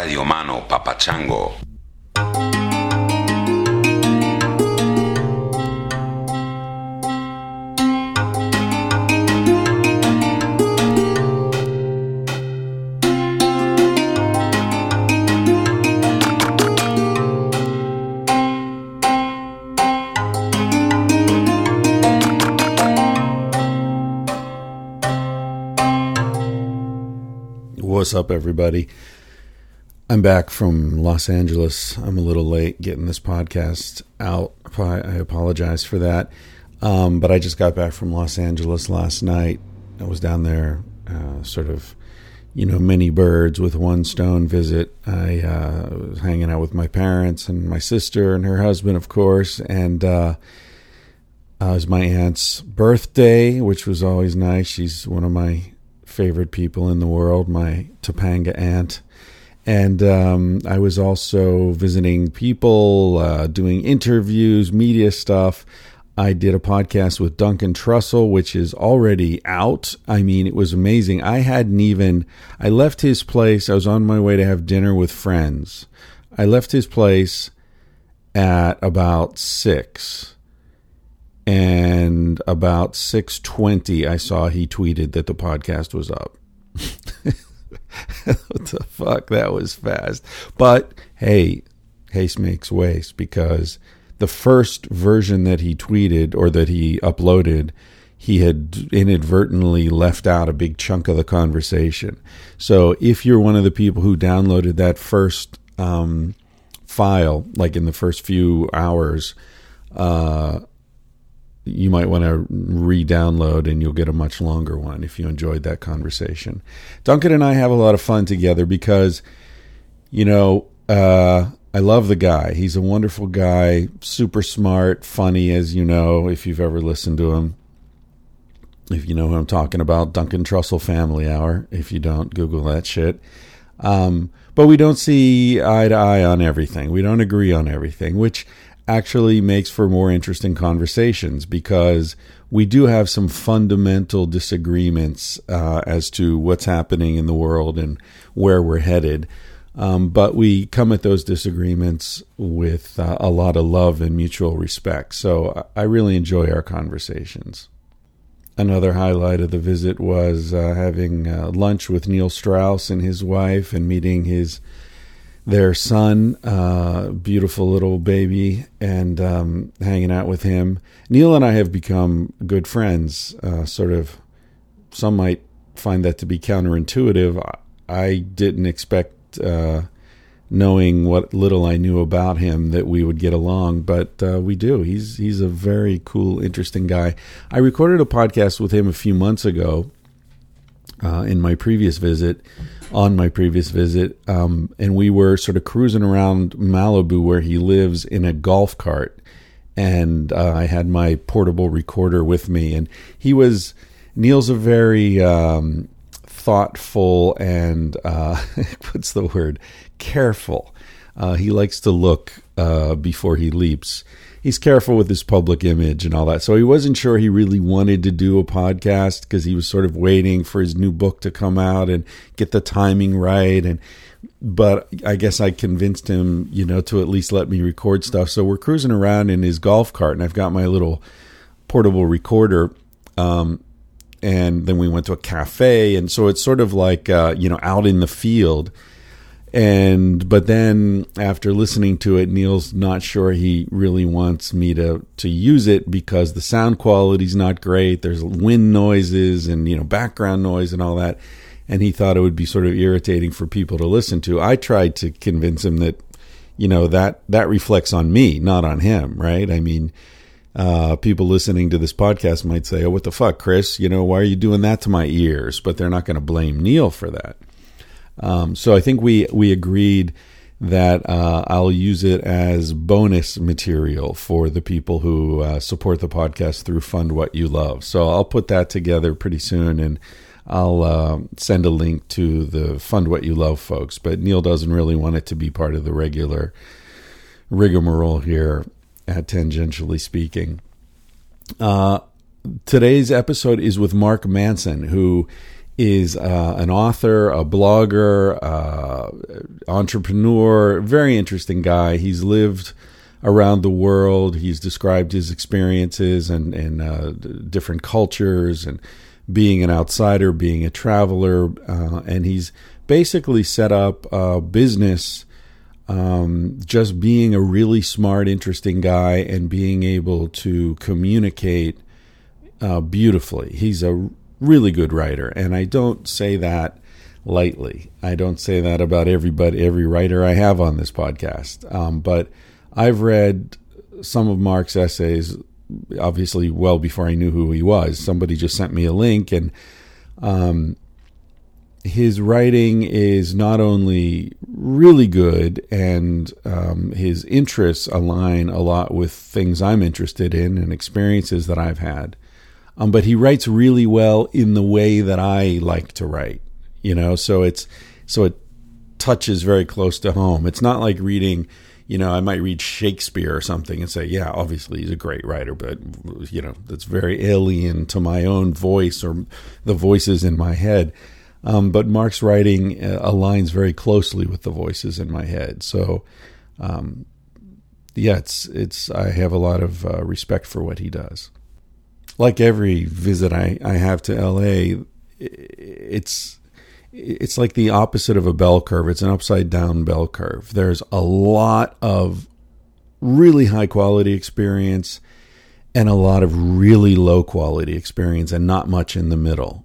Radio Mano Papachango. What's up, everybody? I'm back from Los Angeles. I'm a little late getting this podcast out. I apologize for that. Um, but I just got back from Los Angeles last night. I was down there, uh, sort of, you know, many birds with one stone visit. I uh, was hanging out with my parents and my sister and her husband, of course. And uh, uh, it was my aunt's birthday, which was always nice. She's one of my favorite people in the world, my Topanga aunt. And um, I was also visiting people, uh, doing interviews, media stuff. I did a podcast with Duncan Trussell, which is already out. I mean, it was amazing. I hadn't even, I left his place. I was on my way to have dinner with friends. I left his place at about six and about 6:20 I saw he tweeted that the podcast was up. what the fuck that was fast. But hey, haste makes waste because the first version that he tweeted or that he uploaded he had inadvertently left out a big chunk of the conversation. So if you're one of the people who downloaded that first um, file, like in the first few hours, uh, you might want to re-download and you'll get a much longer one if you enjoyed that conversation. Duncan and I have a lot of fun together because, you know, uh, I love the guy. He's a wonderful guy, super smart, funny, as you know, if you've ever listened to him. If you know who I'm talking about, Duncan Trussell Family Hour. If you don't, Google that shit. Um, but we don't see eye to eye on everything. We don't agree on everything, which actually makes for more interesting conversations because we do have some fundamental disagreements uh, as to what's happening in the world and where we're headed. Um, but we come at those disagreements with uh, a lot of love and mutual respect. So I really enjoy our conversations. Another highlight of the visit was uh, having uh, lunch with Neil Strauss and his wife and meeting his their son, uh, beautiful little baby, and um, hanging out with him. Neil and I have become good friends. Uh, sort of, some might find that to be counterintuitive. I didn't expect, uh, knowing what little I knew about him, that we would get along, but uh, we do. He's he's a very cool, interesting guy. I recorded a podcast with him a few months ago. Uh, in my previous visit on my previous visit, um, and we were sort of cruising around Malibu where he lives in a golf cart, and uh, I had my portable recorder with me, and he was Neil's a very um, thoughtful and uh, what's the word? Careful. Uh, he likes to look uh, before he leaps he's careful with his public image and all that. So he wasn't sure he really wanted to do a podcast because he was sort of waiting for his new book to come out and get the timing right. And but I guess I convinced him, you know, to at least let me record stuff. So we're cruising around in his golf cart, and I've got my little portable recorder. Um, and then we went to a cafe, and so it's sort of like uh, you know out in the field and but then after listening to it neil's not sure he really wants me to to use it because the sound quality's not great. There's wind noises and you know background noise and all that. And he thought it would be sort of irritating for people to listen to. I tried to convince him that you know that that reflects on me not on him right? I mean uh, people listening to this podcast might say oh what the fuck chris? You know why are you doing that to my ears? But they're not going to blame neil for that um, so I think we we agreed that uh, I'll use it as bonus material for the people who uh, support the podcast through Fund What You Love. So I'll put that together pretty soon and. I'll uh, send a link to the Fund What You Love folks, but Neil doesn't really want it to be part of the regular rigmarole here at Tangentially Speaking. Uh, today's episode is with Mark Manson, who is uh, an author, a blogger, uh, entrepreneur, very interesting guy. He's lived around the world. He's described his experiences and, and uh, different cultures and being an outsider, being a traveler. Uh, and he's basically set up a business um, just being a really smart, interesting guy and being able to communicate uh, beautifully. He's a really good writer, and I don't say that lightly. I don't say that about everybody, every writer I have on this podcast. Um, but I've read some of Mark's essays, obviously well before I knew who he was. Somebody just sent me a link, and um, his writing is not only really good, and um, his interests align a lot with things I'm interested in and experiences that I've had um, but he writes really well in the way that I like to write. You know, so it's so it touches very close to home. It's not like reading. You know, I might read Shakespeare or something and say, yeah, obviously he's a great writer, but you know, that's very alien to my own voice or the voices in my head. Um, but Mark's writing uh, aligns very closely with the voices in my head. So, um, yeah, it's it's. I have a lot of uh, respect for what he does like every visit I, I have to LA, it's it's like the opposite of a bell curve. It's an upside down bell curve. There's a lot of really high quality experience and a lot of really low quality experience, and not much in the middle.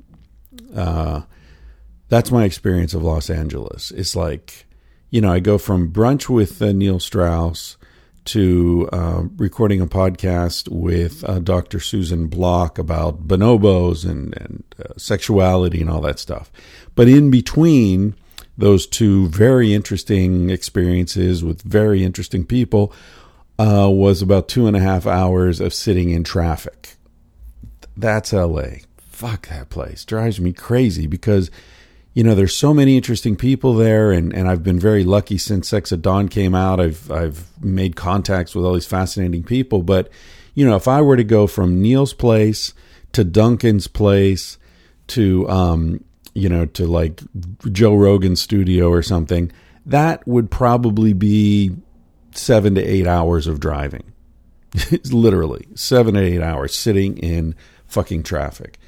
Uh, that's my experience of Los Angeles. It's like, you know, I go from brunch with uh, Neil Strauss to uh, recording a podcast with uh, Dr. Susan Block about bonobos and, and uh, sexuality and all that stuff. But in between those two very interesting experiences with very interesting people uh, was about two and a half hours of sitting in traffic. That's LA. Fuck that place. Drives me crazy because you know, there's so many interesting people there, and, and I've been very lucky since Sex at Dawn came out. I've I've made contacts with all these fascinating people. But you know, if I were to go from Neil's place to Duncan's place to um, you know, to like Joe Rogan's studio or something, that would probably be seven to eight hours of driving. Literally seven to eight hours sitting in fucking traffic.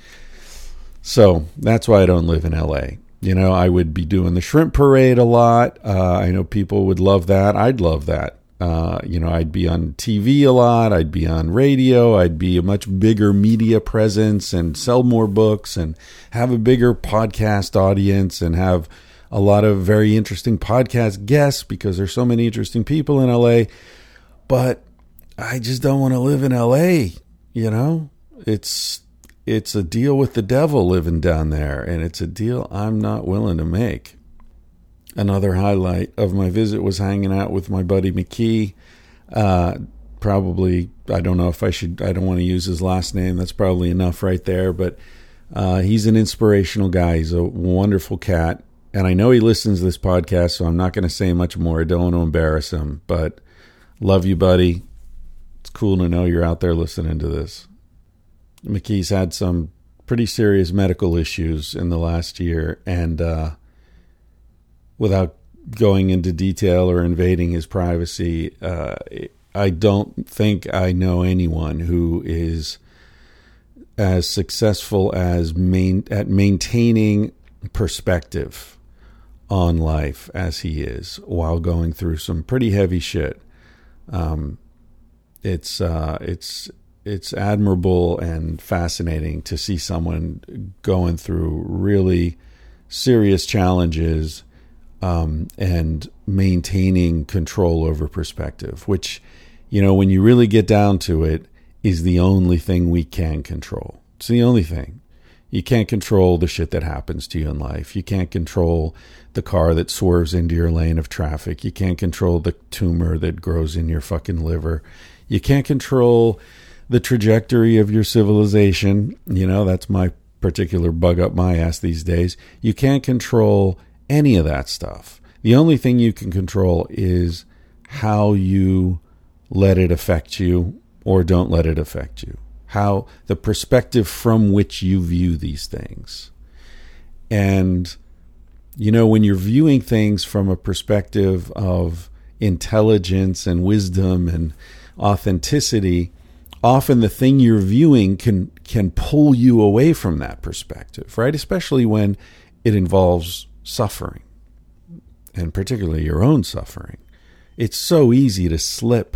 So that's why I don't live in LA. You know, I would be doing the shrimp parade a lot. Uh, I know people would love that. I'd love that. Uh, you know, I'd be on TV a lot. I'd be on radio. I'd be a much bigger media presence and sell more books and have a bigger podcast audience and have a lot of very interesting podcast guests because there's so many interesting people in LA. But I just don't want to live in LA. You know, it's it's a deal with the devil living down there, and it's a deal I'm not willing to make. Another highlight of my visit was hanging out with my buddy McKee. Uh, probably, I don't know if I should, I don't want to use his last name. That's probably enough right there, but uh, he's an inspirational guy. He's a wonderful cat. And I know he listens to this podcast, so I'm not going to say much more. I don't want to embarrass him, but love you, buddy. It's cool to know you're out there listening to this. McKee's had some pretty serious medical issues in the last year, and uh, without going into detail or invading his privacy, uh, I don't think I know anyone who is as successful as main, at maintaining perspective on life as he is while going through some pretty heavy shit. Um, it's uh, it's it's admirable and fascinating to see someone going through really serious challenges um, and maintaining control over perspective, which, you know, when you really get down to it, is the only thing we can control. It's the only thing. You can't control the shit that happens to you in life. You can't control the car that swerves into your lane of traffic. You can't control the tumor that grows in your fucking liver. You can't control the trajectory of your civilization. You know, that's my particular bug up my ass these days. You can't control any of that stuff. The only thing you can control is how you let it affect you or don't let it affect you. How the perspective from which you view these things. And, you know, when you're viewing things from a perspective of intelligence and wisdom and authenticity, often the thing you're viewing can can pull you away from that perspective, right? Especially when it involves suffering and particularly your own suffering. It's so easy to slip.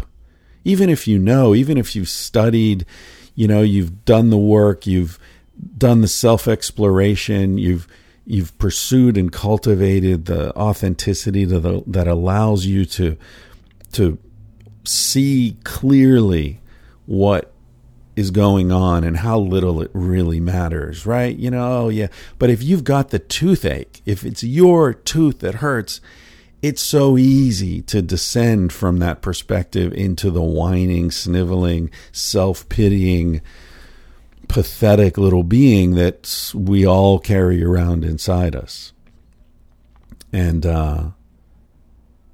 Even if you know, even if you've studied, you know, you've done the work, you've done the self-exploration, you've you've pursued and cultivated the authenticity the, that allows you to to see clearly what is going on and how little it really matters, right? You know, oh yeah. But if you've got the toothache, if it's your tooth that hurts, it's so easy to descend from that perspective into the whining, sniveling, self pitying, pathetic little being that we all carry around inside us. And uh,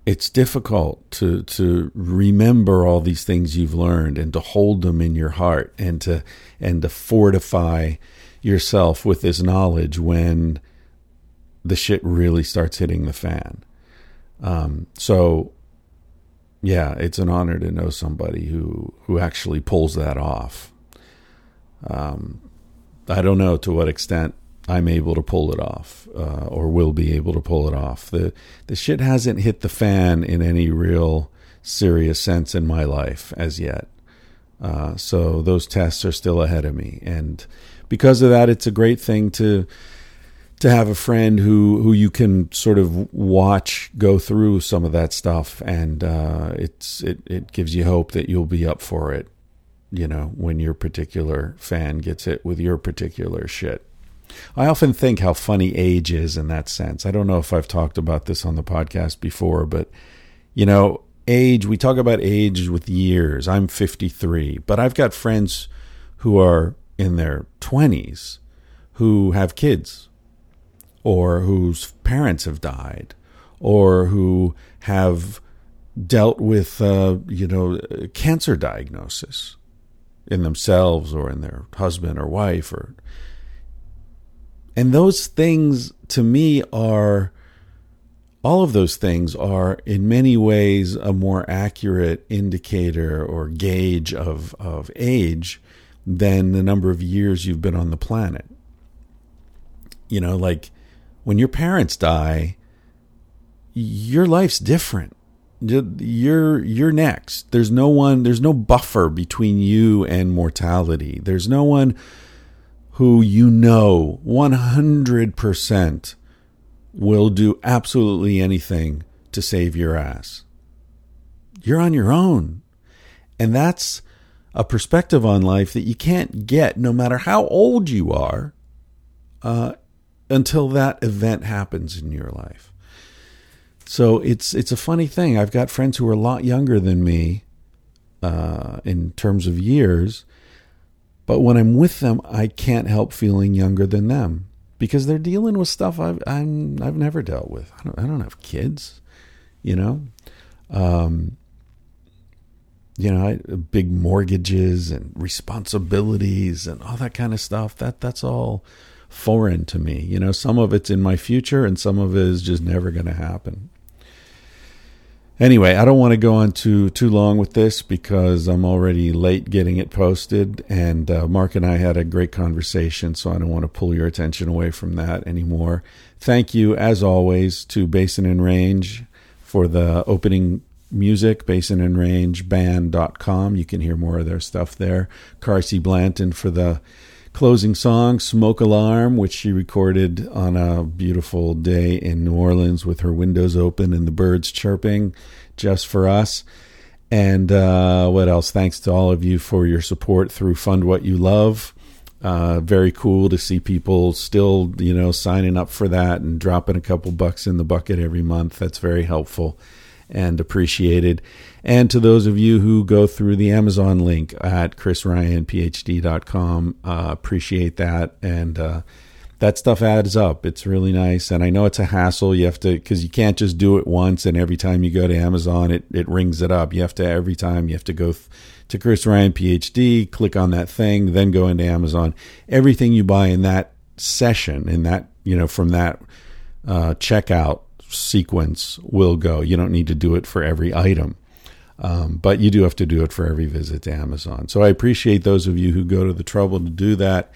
it's difficult to to remember all these things you've learned and to hold them in your heart and to and to fortify yourself with this knowledge when the shit really starts hitting the fan. Um, so yeah, it's an honor to know somebody who who actually pulls that off. Um, I don't know to what extent I'm able to pull it off, uh, or will be able to pull it off. the The shit hasn't hit the fan in any real serious sense in my life as yet. Uh, so those tests are still ahead of me, and because of that, it's a great thing to to have a friend who who you can sort of watch go through some of that stuff, and uh, it's it it gives you hope that you'll be up for it. You know, when your particular fan gets hit with your particular shit. I often think how funny age is in that sense. I don't know if I've talked about this on the podcast before, but you know, age, we talk about age with years. I'm 53, but I've got friends who are in their 20s who have kids or whose parents have died or who have dealt with uh, you know cancer diagnosis in themselves or in their husband or wife or and those things to me are all of those things are in many ways a more accurate indicator or gauge of, of age than the number of years you've been on the planet. You know, like when your parents die, your life's different. You're you're next. There's no one. There's no buffer between you and mortality. There's no one who you know 100% will do absolutely anything to save your ass. You're on your own. And that's a perspective on life that you can't get no matter how old you are uh, until that event happens in your life. So it's it's a funny thing. I've got friends who are a lot younger than me uh, in terms of years, but when I'm with them, I can't help feeling younger than them because they're dealing with stuff I've I'm I've never dealt with. I don't I don't have kids, you know, um, you know, I, big mortgages and responsibilities and all that kind of stuff. That that's all foreign to me. You know, some of it's in my future and some of it is just never going to happen. Anyway, I don't want to go on too too long with this because I'm already late getting it posted, and uh, Mark and I had a great conversation, so I don't want to pull your attention away from that anymore. Thank you, as always, to Basin and Range for the opening music, basinandrangeband.com. You can hear more of their stuff there. Carsie Blanton for the closing song, Smoke Alarm, which she recorded on a beautiful day in New Orleans with her windows open and the birds chirping just for us. And uh, what else? Thanks to all of you for your support through Fund What You Love. Uh, very cool to see people still, you know, signing up for that and dropping a couple bucks in the bucket every month. That's very helpful and appreciated. And to those of you who go through the Amazon link at chrisryanphd.com, uh, appreciate that. And uh, that stuff adds up. It's really nice. And I know it's a hassle. You have to, because you can't just do it once and every time you go to Amazon, it, it rings it up. You have to, every time, you have to go th- to Chris Ryan PhD, click on that thing, then go into Amazon. Everything you buy in that session, in that you know, from that uh, checkout sequence will go. You don't need to do it for every item. Um, but you do have to do it for every visit to Amazon. So I appreciate those of you who go to the trouble to do that.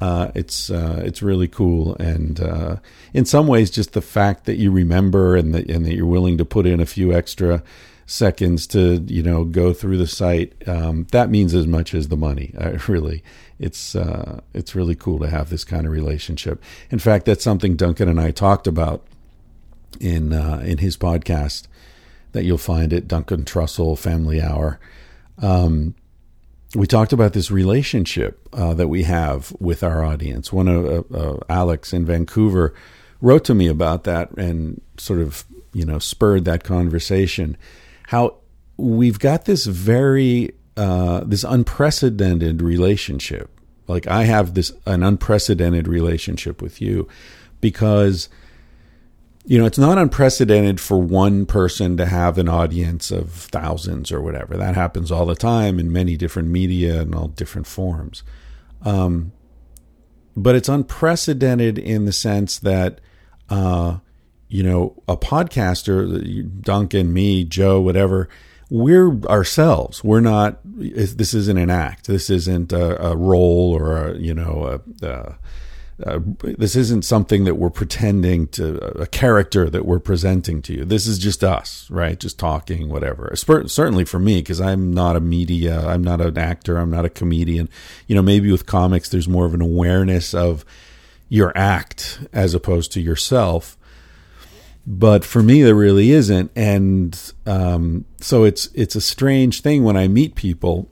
Uh, it's uh, it's really cool, and uh, in some ways, just the fact that you remember and that and that you're willing to put in a few extra seconds to you know go through the site um, that means as much as the money. really, it's uh, it's really cool to have this kind of relationship. In fact, that's something Duncan and I talked about in uh, in his podcast that you'll find at Duncan Trussell Family Hour. Um, we talked about this relationship uh, that we have with our audience. One of uh, uh, Alex in Vancouver wrote to me about that and sort of you know spurred that conversation. How we've got this very uh, this unprecedented relationship. Like I have this an unprecedented relationship with you because you know, it's not unprecedented for one person to have an audience of thousands or whatever. That happens all the time in many different media and all different forms. Um, but it's unprecedented in the sense that, uh, you know, a podcaster, Duncan, me, Joe, whatever, we're ourselves. We're not. This isn't an act. This isn't a, a role or a you know a, a uh, this isn't something that we're pretending to a character that we're presenting to you. This is just us, right? Just talking, whatever. Certainly for me, because I'm not a media, I'm not an actor, I'm not a comedian. You know, maybe with comics, there's more of an awareness of your act as opposed to yourself. But for me, there really isn't, and um, so it's it's a strange thing when I meet people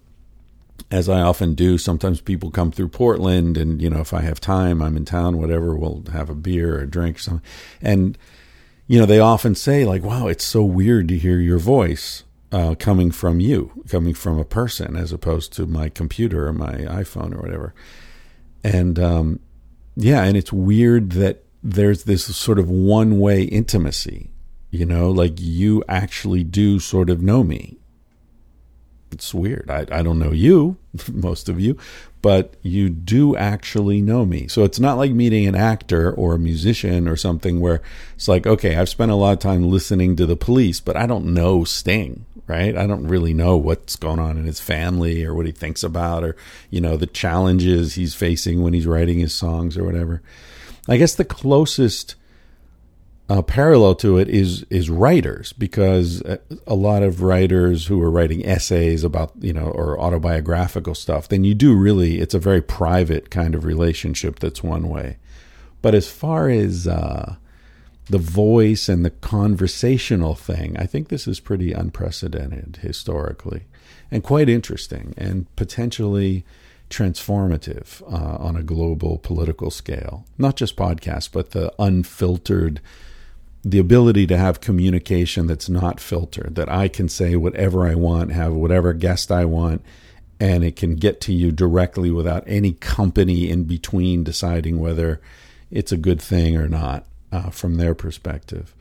as I often do, sometimes people come through Portland, and you know, if I have time, I'm in town, whatever, we'll have a beer or a drink or something. And you know, they often say like, "Wow, it's so weird to hear your voice uh, coming from you, coming from a person, as opposed to my computer or my iPhone or whatever." And um, yeah, and it's weird that there's this sort of one-way intimacy. You know, like you actually do sort of know me it's weird. I, I don't know you, most of you, but you do actually know me. So it's not like meeting an actor or a musician or something where it's like, okay, I've spent a lot of time listening to the police, but I don't know Sting, right? I don't really know what's going on in his family or what he thinks about or, you know, the challenges he's facing when he's writing his songs or whatever. I guess the closest uh, parallel to it is is writers because a lot of writers who are writing essays about you know or autobiographical stuff then you do really it's a very private kind of relationship that's one way. But as far as uh, the voice and the conversational thing i think this is pretty unprecedented historically and quite interesting and potentially transformative uh, on a global political scale. Not just podcasts but the unfiltered the ability to have communication that's not filtered, that I can say whatever I want, have whatever guest I want, and it can get to you directly without any company in between deciding whether it's a good thing or not uh, from their perspective.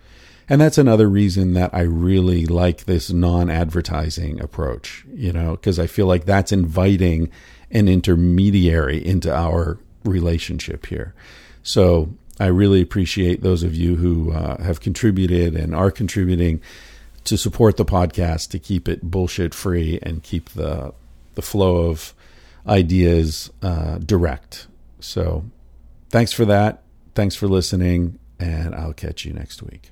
And that's another reason that I really like this non advertising approach, you know, because I feel like that's inviting an intermediary into our relationship here. So I really appreciate those of you who uh, have contributed and are contributing to support the podcast to keep it bullshit free and keep the the flow of ideas uh, direct. So, thanks for that. Thanks for listening, and I'll catch you next week.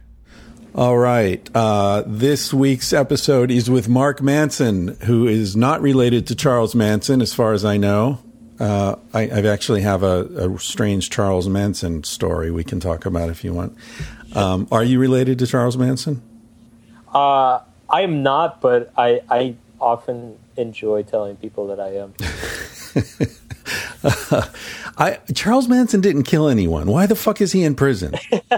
All right. Uh, this week's episode is with Mark Manson, who is not related to Charles Manson, as far as I know. Uh, I, I, actually have a, a, strange Charles Manson story we can talk about if you want. Um, are you related to Charles Manson? Uh, I am not, but I, I often enjoy telling people that I am. I, Charles Manson didn't kill anyone. Why the fuck is he in prison?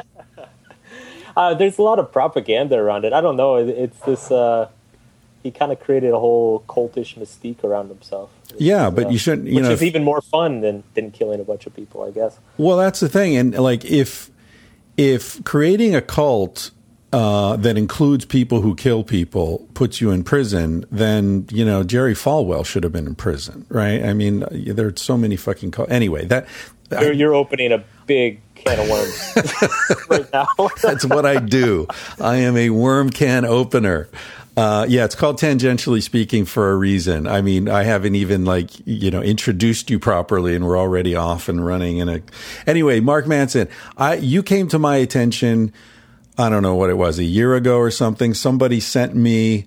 uh, there's a lot of propaganda around it. I don't know. It's this. He kind of created a whole cultish mystique around himself. Yeah, but you shouldn't. You which know, is even more fun than than killing a bunch of people, I guess. Well, that's the thing, and like if if creating a cult uh, that includes people who kill people puts you in prison, then you know Jerry Falwell should have been in prison, right? I mean, there's so many fucking. Anyway, that you're, you're opening a big can of worms right now. That's what I do. I am a worm can opener. Uh, yeah, it's called tangentially speaking for a reason. I mean, I haven't even like you know introduced you properly, and we're already off and running. In a anyway, Mark Manson, I you came to my attention. I don't know what it was a year ago or something. Somebody sent me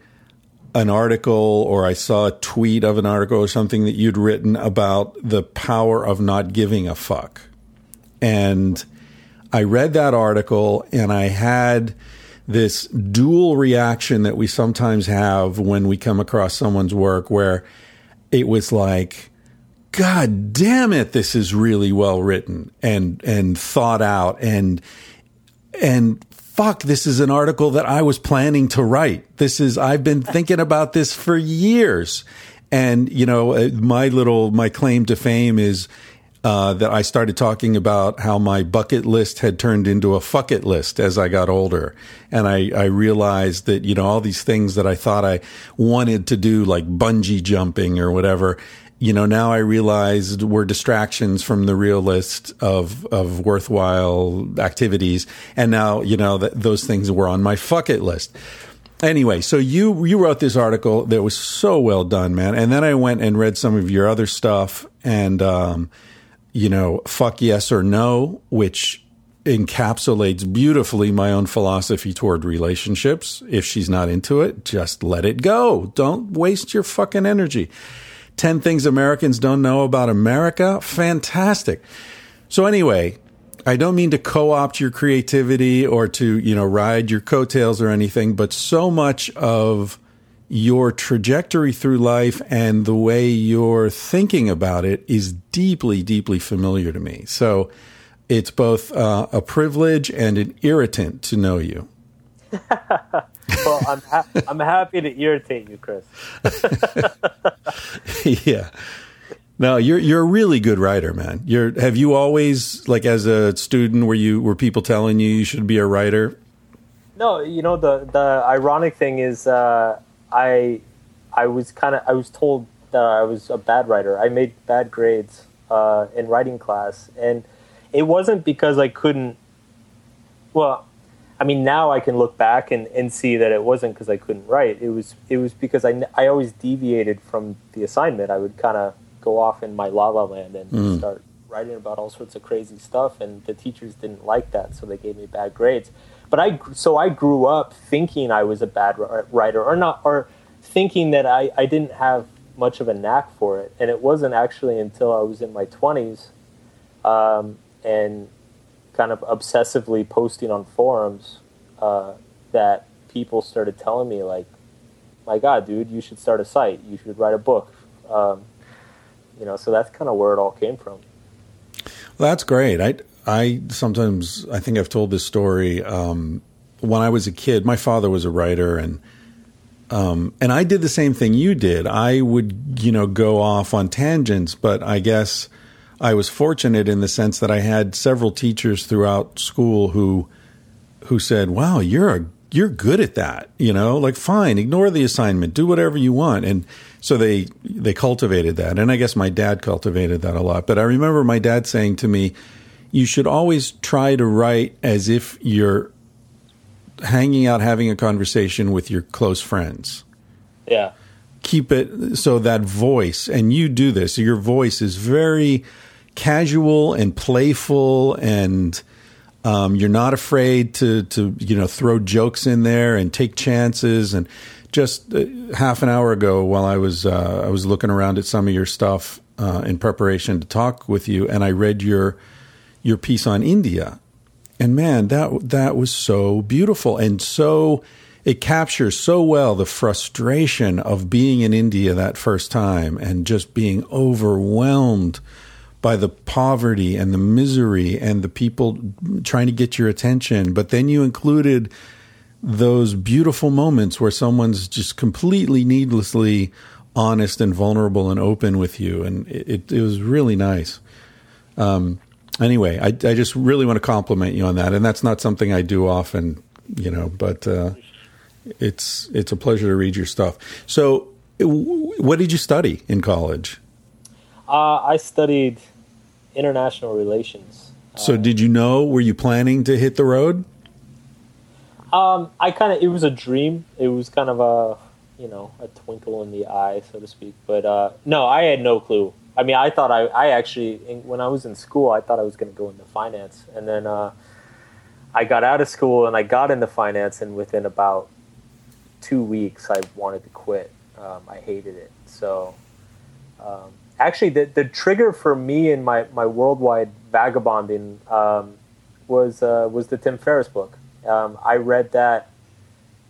an article, or I saw a tweet of an article or something that you'd written about the power of not giving a fuck, and I read that article, and I had this dual reaction that we sometimes have when we come across someone's work where it was like, God damn it, this is really well written and and thought out and and fuck, this is an article that I was planning to write. This is I've been thinking about this for years. And you know, uh, my little my claim to fame is uh, that I started talking about how my bucket list had turned into a fuck it list as I got older. And I, I realized that, you know, all these things that I thought I wanted to do, like bungee jumping or whatever, you know, now I realized were distractions from the real list of, of worthwhile activities. And now, you know, that those things were on my fuck it list anyway, so you you wrote this article that was so well done, man. And then I went and read some of your other stuff, and um, you know, fuck yes or no, which encapsulates beautifully my own philosophy toward relationships. If she's not into it, just let it go. Don't waste your fucking energy. 10 things Americans don't know about America. Fantastic. So anyway, I don't mean to co-opt your creativity or to, you know, ride your coattails or anything, but so much of your trajectory through life and the way you're thinking about it is deeply, deeply familiar to me. So it's both uh, a privilege and an irritant to know you. well, I'm ha- I'm happy to irritate you, Chris. yeah. No, you're you're a really good writer, man. You're have you always like as a student were you were people telling you you should be a writer? No, you know the the ironic thing is uh, I I was kind of I was told that I was a bad writer. I made bad grades uh, in writing class, and it wasn't because I couldn't. Well, I mean, now I can look back and, and see that it wasn't because I couldn't write. It was it was because I, I always deviated from the assignment. I would kind of go off in my la la land and mm. start writing about all sorts of crazy stuff, and the teachers didn't like that, so they gave me bad grades. But I so I grew up thinking I was a bad writer, or not, or thinking that I, I didn't have much of a knack for it. And it wasn't actually until I was in my twenties, um, and kind of obsessively posting on forums uh, that people started telling me like, "My God, dude, you should start a site. You should write a book." Um, you know, so that's kind of where it all came from. Well, that's great. I I sometimes I think I've told this story. Um, when I was a kid, my father was a writer, and um, and I did the same thing you did. I would you know go off on tangents, but I guess I was fortunate in the sense that I had several teachers throughout school who who said, "Wow, you're a you're good at that." You know, like fine, ignore the assignment, do whatever you want, and so they they cultivated that. And I guess my dad cultivated that a lot. But I remember my dad saying to me you should always try to write as if you're hanging out having a conversation with your close friends. Yeah. Keep it so that voice, and you do this, your voice is very casual and playful and um, you're not afraid to to you know throw jokes in there and take chances and just uh, half an hour ago while I was uh, I was looking around at some of your stuff uh, in preparation to talk with you and I read your your piece on India. And man, that that was so beautiful and so it captures so well the frustration of being in India that first time and just being overwhelmed by the poverty and the misery and the people trying to get your attention. But then you included those beautiful moments where someone's just completely needlessly honest and vulnerable and open with you. And it, it was really nice. Um, anyway, I, I just really want to compliment you on that, and that's not something I do often, you know. But uh, it's it's a pleasure to read your stuff. So, what did you study in college? Uh, I studied international relations. So, did you know? Were you planning to hit the road? Um, I kind of it was a dream. It was kind of a you know a twinkle in the eye, so to speak. But uh, no, I had no clue. I mean, I thought I I actually when I was in school, I thought I was going to go into finance, and then uh, I got out of school and I got into finance, and within about two weeks, I wanted to quit. Um, I hated it. So um, actually, the the trigger for me in my my worldwide vagabonding um, was uh, was the Tim Ferriss book. Um, I read that,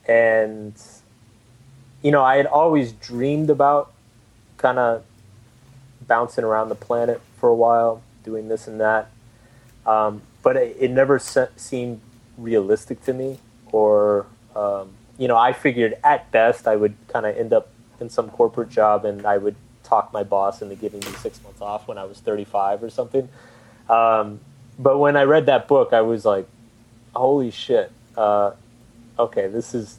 and you know, I had always dreamed about kind of bouncing around the planet for a while, doing this and that, um, but it, it never se- seemed realistic to me. Or um, you know, I figured at best I would kind of end up in some corporate job, and I would talk my boss into giving me six months off when I was 35 or something. Um, but when I read that book, I was like, holy shit, uh, okay, this is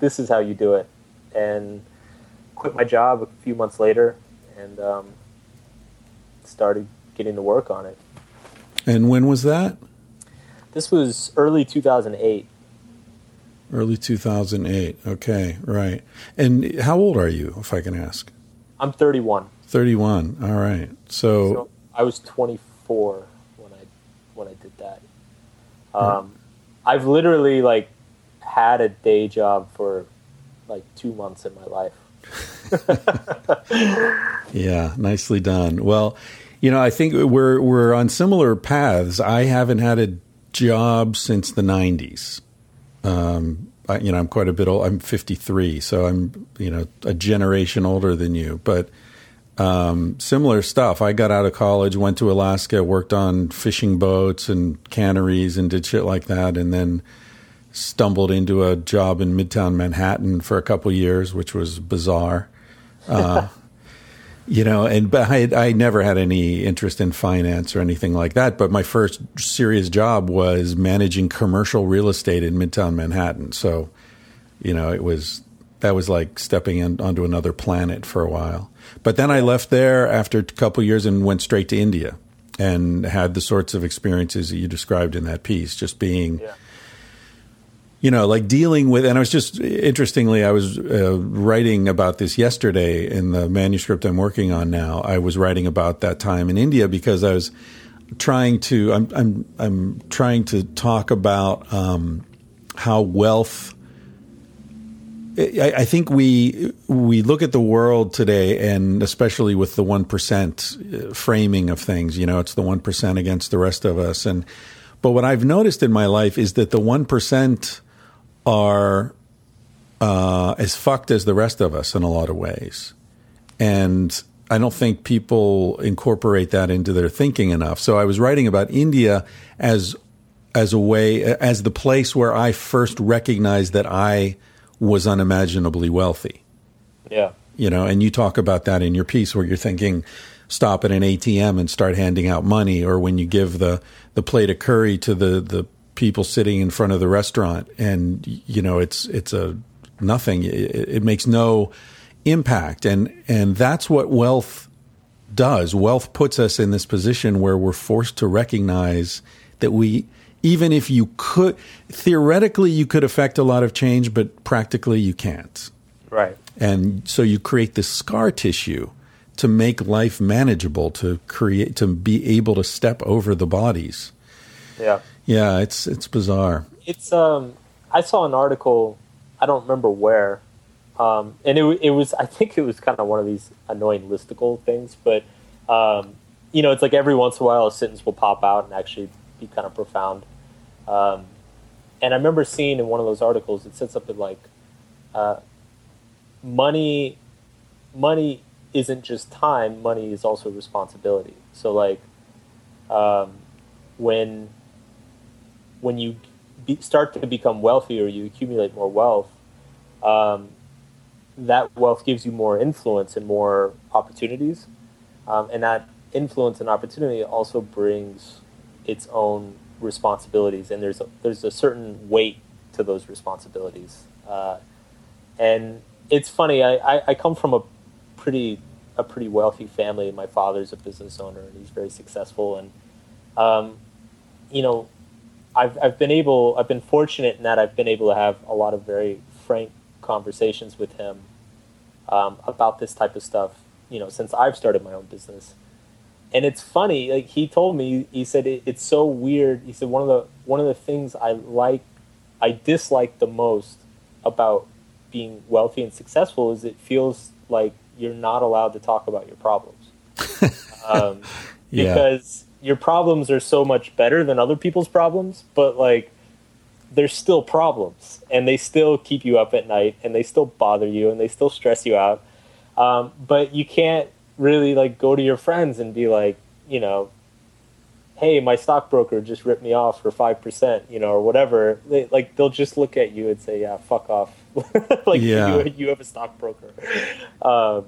this is how you do it, and quit my job a few months later, and um, started getting to work on it. And when was that? This was early 2008. Early 2008. Okay, right. And how old are you, if I can ask? I'm 31. 31. All right. So, so I was 24 when I when I did that. Um, I've literally like had a day job for like two months in my life. yeah, nicely done. Well, you know, I think we're we're on similar paths. I haven't had a job since the '90s. Um, I, you know, I'm quite a bit old. I'm 53, so I'm you know a generation older than you, but. Um, similar stuff. I got out of college, went to Alaska, worked on fishing boats and canneries, and did shit like that, and then stumbled into a job in Midtown Manhattan for a couple years, which was bizarre. Uh, you know, and but I, I never had any interest in finance or anything like that. But my first serious job was managing commercial real estate in Midtown Manhattan. So, you know, it was that was like stepping in, onto another planet for a while. But then I left there after a couple years and went straight to India and had the sorts of experiences that you described in that piece, just being. Yeah you know, like dealing with, and I was just interestingly, I was uh, writing about this yesterday in the manuscript I'm working on now. I was writing about that time in India because I was trying to, I'm, I'm, I'm trying to talk about um, how wealth. I, I think we we look at the world today, and especially with the one percent uh, framing of things. You know, it's the one percent against the rest of us, and but what I've noticed in my life is that the one percent are uh, as fucked as the rest of us in a lot of ways. And I don't think people incorporate that into their thinking enough. So I was writing about India as as a way as the place where I first recognized that I was unimaginably wealthy. Yeah. You know, and you talk about that in your piece where you're thinking stop at an ATM and start handing out money or when you give the the plate of curry to the the people sitting in front of the restaurant, and you know it's it's a nothing. It, it makes no impact, and and that's what wealth does. Wealth puts us in this position where we're forced to recognize that we even if you could theoretically you could affect a lot of change but practically you can't. Right. And so you create this scar tissue to make life manageable to create to be able to step over the bodies. Yeah yeah, it's it's bizarre. It's um, I saw an article, I don't remember where, um, and it it was I think it was kind of one of these annoying listicle things, but um, you know, it's like every once in a while a sentence will pop out and actually be kind of profound. Um, and I remember seeing in one of those articles it said something like, uh, "Money, money isn't just time. Money is also responsibility." So like, um, when when you be, start to become wealthier, you accumulate more wealth. Um, that wealth gives you more influence and more opportunities, um, and that influence and opportunity also brings its own responsibilities. And there's a, there's a certain weight to those responsibilities. Uh, and it's funny. I, I, I come from a pretty a pretty wealthy family. My father's a business owner, and he's very successful. And um, you know, I've I've been able, I've been fortunate in that I've been able to have a lot of very frank conversations with him um, about this type of stuff. You know, since I've started my own business, and it's funny. Like he told me, he said it, it's so weird. He said one of the one of the things I like, I dislike the most about being wealthy and successful is it feels like you're not allowed to talk about your problems um, Yeah. because your problems are so much better than other people's problems, but like they're still problems and they still keep you up at night and they still bother you and they still stress you out. Um, but you can't really like go to your friends and be like, you know, hey, my stockbroker just ripped me off for five percent, you know, or whatever. They, like they'll just look at you and say, yeah, fuck off. like Yeah. you, you have a stockbroker. Um,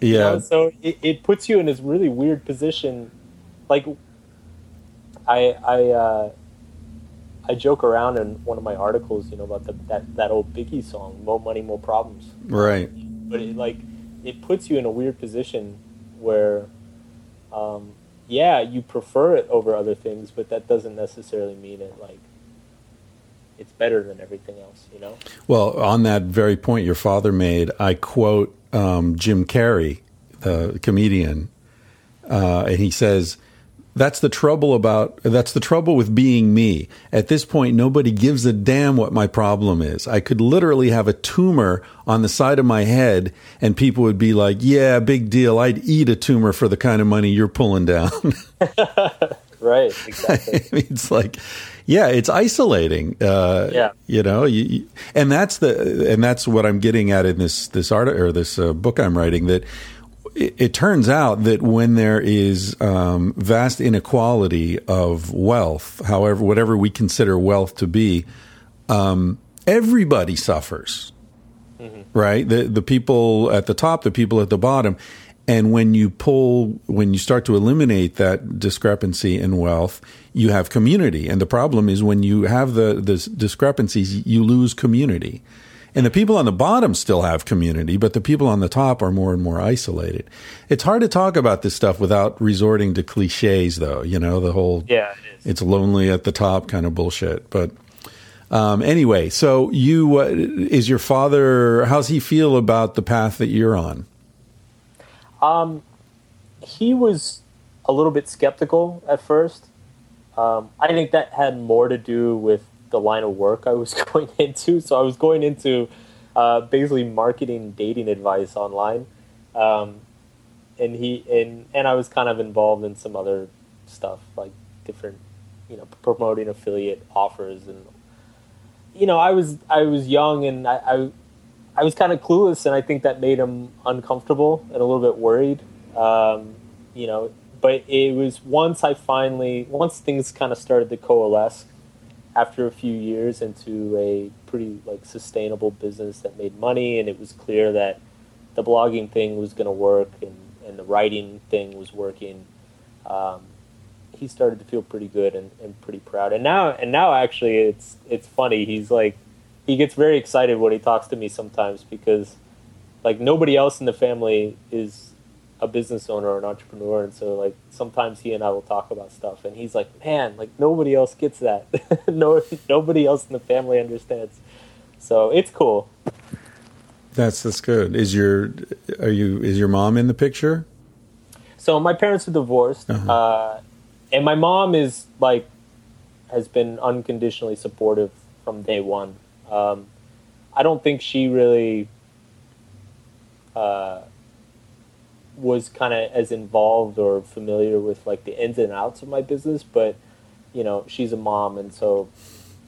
you Yeah. know, so it, it puts you in this really weird position. Like, I I uh, I joke around in one of my articles, you know, about the, that that old Biggie song, "More Money, More Problems." Right. But it like it puts you in a weird position where, um, yeah, you prefer it over other things, but that doesn't necessarily mean it like it's better than everything else, you know. Well, on that very point your father made, I quote um, Jim Carrey, the comedian, uh, and he says, "That's the trouble about that's the trouble with being me. At this point, nobody gives a damn what my problem is. I could literally have a tumor on the side of my head, and people would be like, "Yeah, big deal. I'd eat a tumor for the kind of money you're pulling down." Right. Exactly. I mean, it's like, yeah, it's isolating. Uh, Yeah. you know, you, you- and that's the and that's what I'm getting at in this this art or this uh, book I'm writing. That it, it turns out that when there is um, vast inequality of wealth, however, whatever we consider wealth to be, um, everybody suffers right? The the people at the top, the people at the bottom. And when you pull, when you start to eliminate that discrepancy in wealth, you have community. And the problem is when you have the, the discrepancies, you lose community. And the people on the bottom still have community, but the people on the top are more and more isolated. It's hard to talk about this stuff without resorting to cliches, though. You know, the whole yeah, it it's lonely at the top kind of bullshit. But um, anyway, so you uh, is your father? How's he feel about the path that you're on? he was a little bit skeptical at first. Um, I think that had more to do with the line of work I was going into. So I was going into uh, basically marketing dating advice online, um, and he and and I was kind of involved in some other stuff like different, you know, promoting affiliate offers and you know I was I was young and I. I I was kind of clueless, and I think that made him uncomfortable and a little bit worried. Um, you know, but it was once I finally, once things kind of started to coalesce after a few years into a pretty like sustainable business that made money, and it was clear that the blogging thing was going to work and, and the writing thing was working. Um, he started to feel pretty good and, and pretty proud. And now, and now actually, it's it's funny. He's like, he gets very excited when he talks to me sometimes because, like, nobody else in the family is a business owner or an entrepreneur, and so like sometimes he and I will talk about stuff, and he's like, "Man, like nobody else gets that. no, nobody else in the family understands." So it's cool. That's that's good. Is your are you is your mom in the picture? So my parents are divorced, Uh-huh. uh, and my mom is like has been unconditionally supportive from day one. Um, I don't think she really uh, was kind of as involved or familiar with like the ins and outs of my business, but you know she's a mom, and so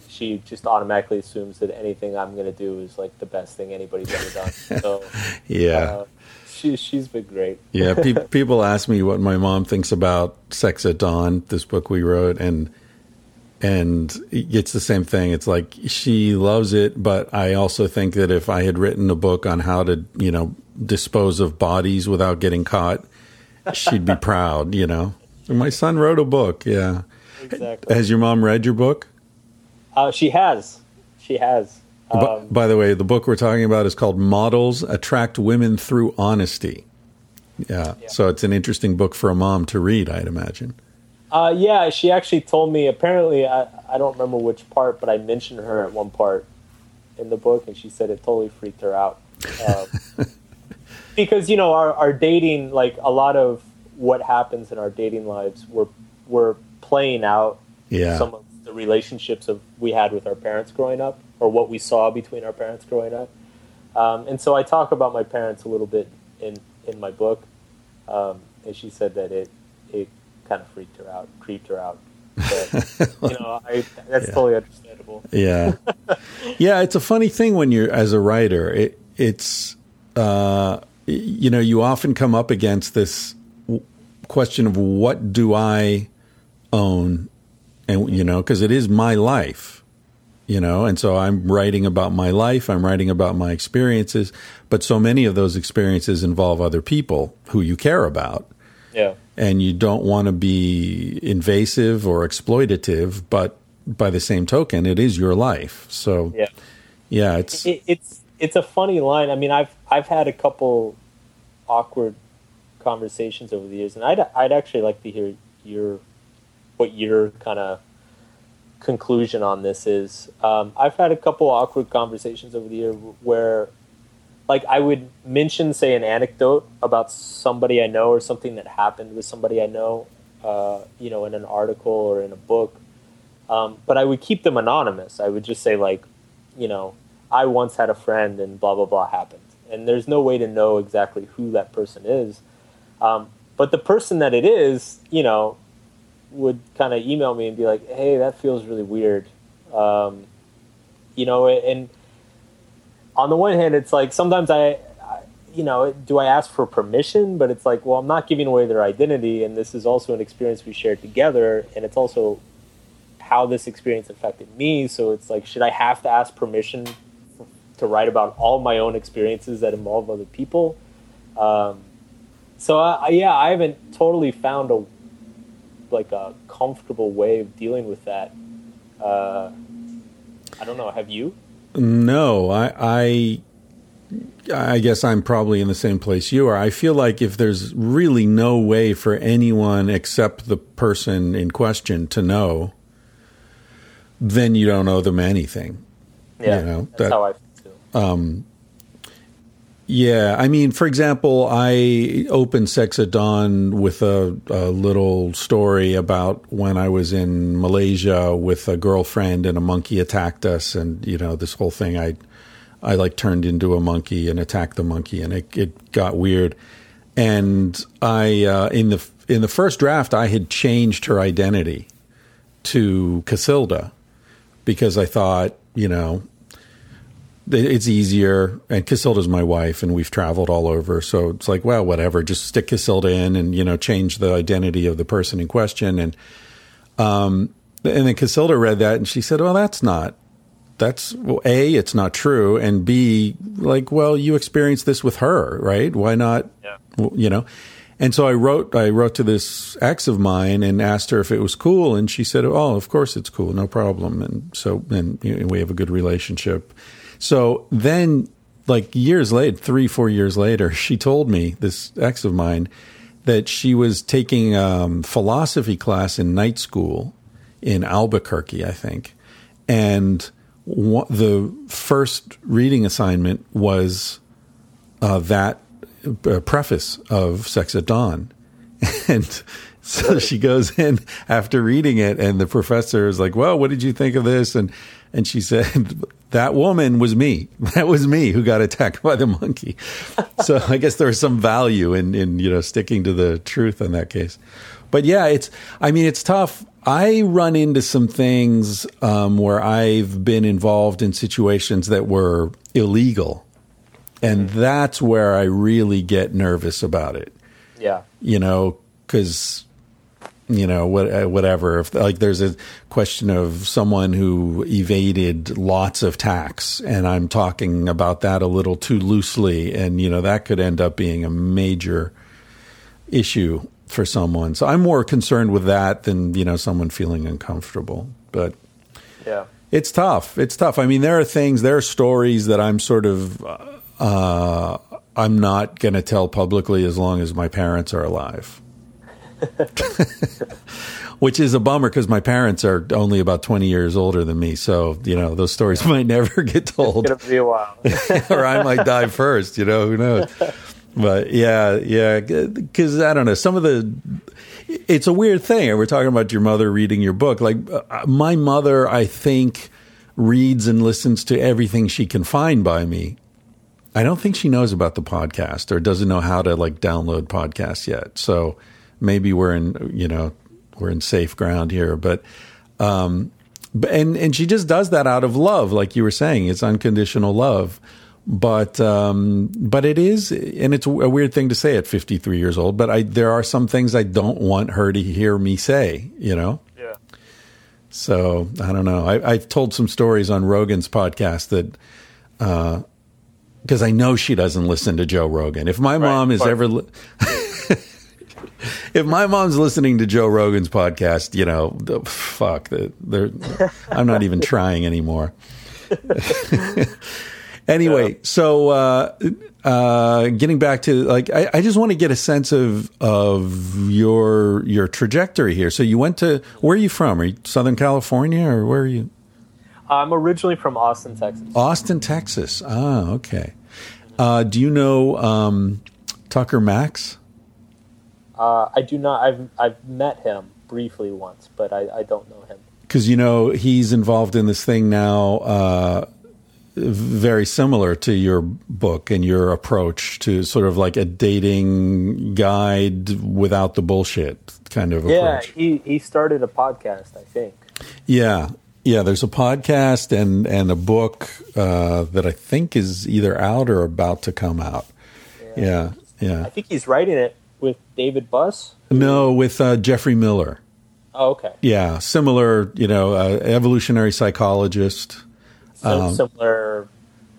she just automatically assumes that anything I'm going to do is like the best thing anybody's ever done. So Yeah. uh, she she's been great. Yeah, pe- people ask me what my mom thinks about Sex at Dawn, this book we wrote, and and it's the same thing. It's like she loves it, but I also think that if I had written a book on how to, you know, dispose of bodies without getting caught, she'd be proud. You know, my son wrote a book. Yeah, Exactly. has your mom read your book? Uh, she has. She has. by, Um, by the way, the book we're talking about is called Models Attract Women Through Honesty. Yeah. Yeah. So it's an interesting book for a mom to read, I'd imagine. Uh, yeah, she actually told me. Apparently, I, I don't remember which part, but I mentioned her at one part in the book, and she said it totally freaked her out. Um, because you know, our, our dating, like a lot of what happens in our dating lives, we're we're playing out Yeah. some of the relationships of we had with our parents growing up, or what we saw between our parents growing up. Um, and so I talk about my parents a little bit in in my book, um, and she said that it it kind of freaked her out, creeped her out. But, you know, I, that's Yeah. totally understandable. Yeah, yeah. It's a funny thing when you're as a writer. It, it's uh, you know you often come up against this w- question of what do I own, and you know because it is my life, you know, and so I'm writing about my life. I'm writing about my experiences, but so many of those experiences involve other people who you care about Yeah, and you don't want to be invasive or exploitative, but by the same token, it is your life. So yeah. yeah, it's it, it's it's a funny line. I mean, I've I've had a couple awkward conversations over the years, and I'd I'd actually like to hear your what your kind of conclusion on this is. Um, I've had a couple awkward conversations over the year where, like, I would mention, say, an anecdote about somebody I know or something that happened with somebody I know, uh, you know, in an article or in a book. Um, but I would keep them anonymous. I would just say, like, you know, I once had a friend and blah blah blah happened, and there's no way to know exactly who that person is. Um, but the person that it is, you know, would kind of email me and be like, "Hey, that feels really weird," um, you know. And on the one hand, it's like sometimes I, I, you know, do I ask for permission? But it's like, well, I'm not giving away their identity, and this is also an experience we shared together, and it's also how this experience affected me. So it's like, should I have to ask permission to write about all my own experiences that involve other people? Um, so I, yeah, I haven't totally found a like a comfortable way of dealing with that. Uh, I don't know. Have you? no, I, I I guess I'm probably in the same place you are. I feel like if there's really no way for anyone except the person in question to know, then you don't owe them anything. Yeah, You know, that's that- how I too. Yeah, I mean, for example, I opened Sex at Dawn with a, a little story about when I was in Malaysia with a girlfriend and a monkey attacked us, and you know this whole thing. I, I like turned into a monkey and attacked the monkey, and it, it got weird. And I uh, in the in the first draft, I had changed her identity to Casilda because I thought, you know, it's easier. And Casilda's my wife, and we've traveled all over. So it's like, well, whatever. Just stick Casilda in, and you know, change the identity of the person in question. And um, and then Casilda read that, and she said, "Well, that's not. That's well, a. It's not true, and b. Like, well, you experienced this with her, right? Why not? Yeah. you know." And so I wrote, I wrote to this ex of mine and asked her if it was cool, and she said, "Oh, of course it's cool, no problem." And so, and you know, we have a good relationship. So then, like years later, three, four years later, she told me this ex of mine that she was taking um, philosophy class in night school in Albuquerque, I think, and the first reading assignment was uh, that uh, preface of Sex at Dawn. And so she goes in after reading it, and the professor is like, "Well, what did you think of this?" And and she said, "That woman was me. That was me who got attacked by the monkey." so I guess there was some value in in you know sticking to the truth in that case. But yeah, it's. I mean, it's tough. I run into some things um, where I've been involved in situations that were illegal, and that's where I really get nervous about it Yeah. you know, because you know what, uh, whatever. If like there's a question of someone who evaded lots of tax, and I'm talking about that a little too loosely, and you know that could end up being a major issue for someone. So I'm more concerned with that than you know someone feeling uncomfortable. But Yeah. it's tough. It's tough. I mean, there are things, there are stories that I'm sort of, uh, I'm not going to tell publicly as long as my parents are alive. which is a bummer because my parents are only about 20 years older than me. So, you know, those stories might never get told. It's gonna be a while. or I might die first, you know, who knows? But yeah, yeah, because I don't know. Some of the, it's a weird thing. We're talking about your mother reading your book. Like, uh, my mother, I think, reads and listens to everything she can find by me. I don't think she knows about the podcast or doesn't know how to like download podcasts yet. So maybe we're in, you know, we're in safe ground here. But, um, and and she just does that out of love, like you were saying. It's unconditional love. But um, but it is, and it's a weird thing to say at 53 years old. But I there are some things I don't want her to hear me say. You know. Yeah. So I don't know. I, I've told some stories on Rogan's podcast that. Uh, because I know she doesn't listen to Joe Rogan. If my mom is right. ever, if my mom's listening to Joe Rogan's podcast, you know, the, fuck, the, I'm not even trying anymore. anyway, so uh, uh, getting back to like, I, I just want to get a sense of of your your trajectory here. So you went to where are you from? Are you Southern California or where are you? I'm originally from Austin, Texas. Austin, Texas. Ah, okay. Uh, do you know um, Tucker Max? Uh, I do not. I've I've met him briefly once, but I, I don't know him. Because you know he's involved in this thing now, uh, very similar to your book and your approach to sort of like a dating guide without the bullshit kind of Yeah, approach. he he started a podcast, I think. Yeah, yeah. There's a podcast and and a book uh, that I think is either out or about to come out. Yeah, yeah. I think he's writing it with David Buss. No, with uh, Geoffrey Miller. Oh, okay. Yeah, similar. You know, uh, evolutionary psychologist. So Um, similar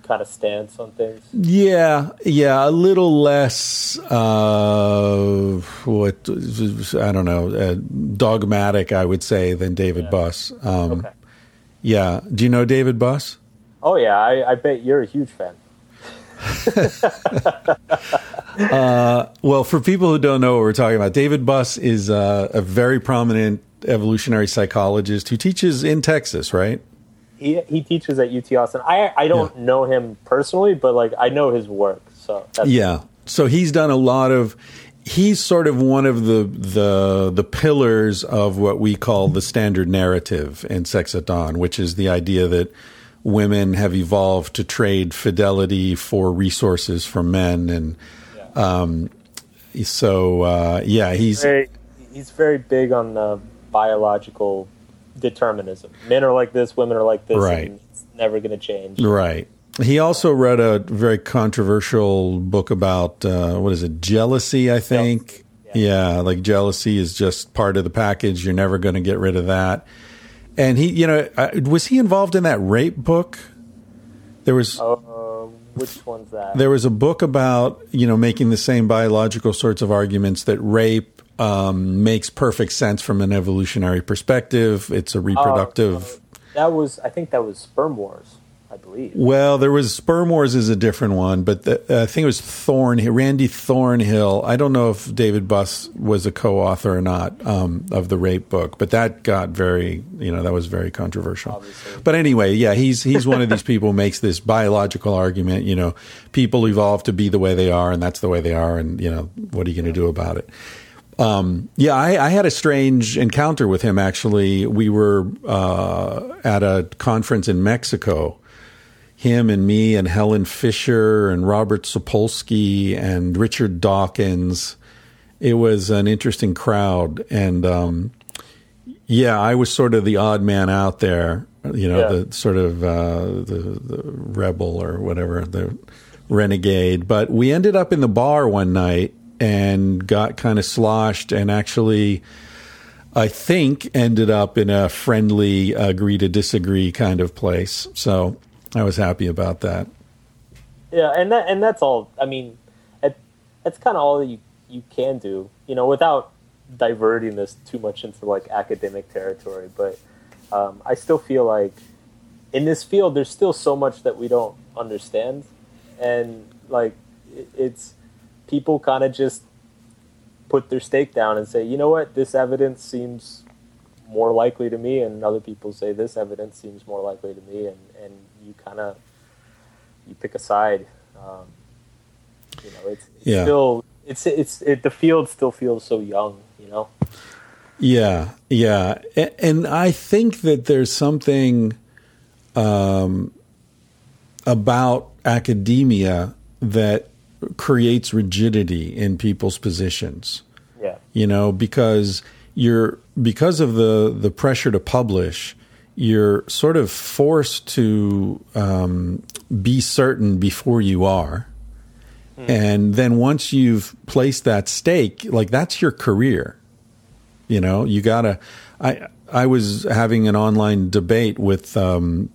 kind of stance on things. Yeah, yeah, a little less. Uh, what I don't know, uh, dogmatic, I would say, than David Buss. Um, Okay. Yeah. Do you know David Buss? Oh yeah, I, I bet you're a huge fan. Well, for people who don't know what we're talking about, David Buss is uh, a very prominent evolutionary psychologist who teaches in Texas, right? He he teaches at UT Austin. I I don't know him personally, but like I know his work. So that's, Yeah. So he's done a lot of he's sort of one of the the the pillars of what we call the standard narrative in Sex at Dawn, which is the idea that women have evolved to trade fidelity for resources from men and um so uh yeah, he's very, he's very big on the biological determinism. Men are like this, women are like this, Right. and it's never going to change. Right. He also read a very controversial book about uh, what is it, jealousy? I think. Yeah. like jealousy is just part of the package. You're never going to get rid of that. And he, you know, uh, was he involved in that rape book? There was Uh, which one's that? there was a book about you know making the same biological sorts of arguments that rape um, makes perfect sense from an evolutionary perspective. It's a reproductive. that was I think that was Sperm Wars, I believe. Well, there was Sperm Wars is a different one, but the, I think it was Thorn Randy Thornhill. I don't know if David Buss was a co-author or not um, of the rape book, but that got very, you know, that was very controversial. Obviously. But anyway, yeah, he's he's one of these people who makes this biological argument. You know, people evolve to be the way they are, and that's the way they are, and you know, what are you going to do about it? Um, yeah, I, I had a strange encounter with him. Actually, we were uh, at a conference in Mexico. Him and me and Helen Fisher and Robert Sapolsky and Richard Dawkins. It was an interesting crowd, and um, yeah, I was sort of the odd man out there. You know, Yeah. the sort of uh, the, the rebel or whatever, the renegade. But we ended up in the bar one night and got kind of sloshed, and actually, I think ended up in a friendly agree to disagree kind of place. So I was happy about that. Yeah, and that and that's all. I mean, it, that's kind of all you you can do, you know, without diverting this too much into like academic territory. But um, I still feel like in this field, there's still so much that we don't understand, and like it, it's people kind of just put their stake down and say, you know what, this evidence seems more likely to me, and other people say this evidence seems more likely to me, and and you kind of you pick a side. Um, you know, it's, it's Yeah. still it's it's it, the field still feels so young. You know. Yeah, yeah, and I think that there's something um, about academia that creates rigidity in people's positions. Yeah. You know, because you're because of the the pressure to publish, you're sort of forced to um, be certain before you are. And then once you've placed that stake, like that's your career. You know, you gotta. I I was having an online debate with um,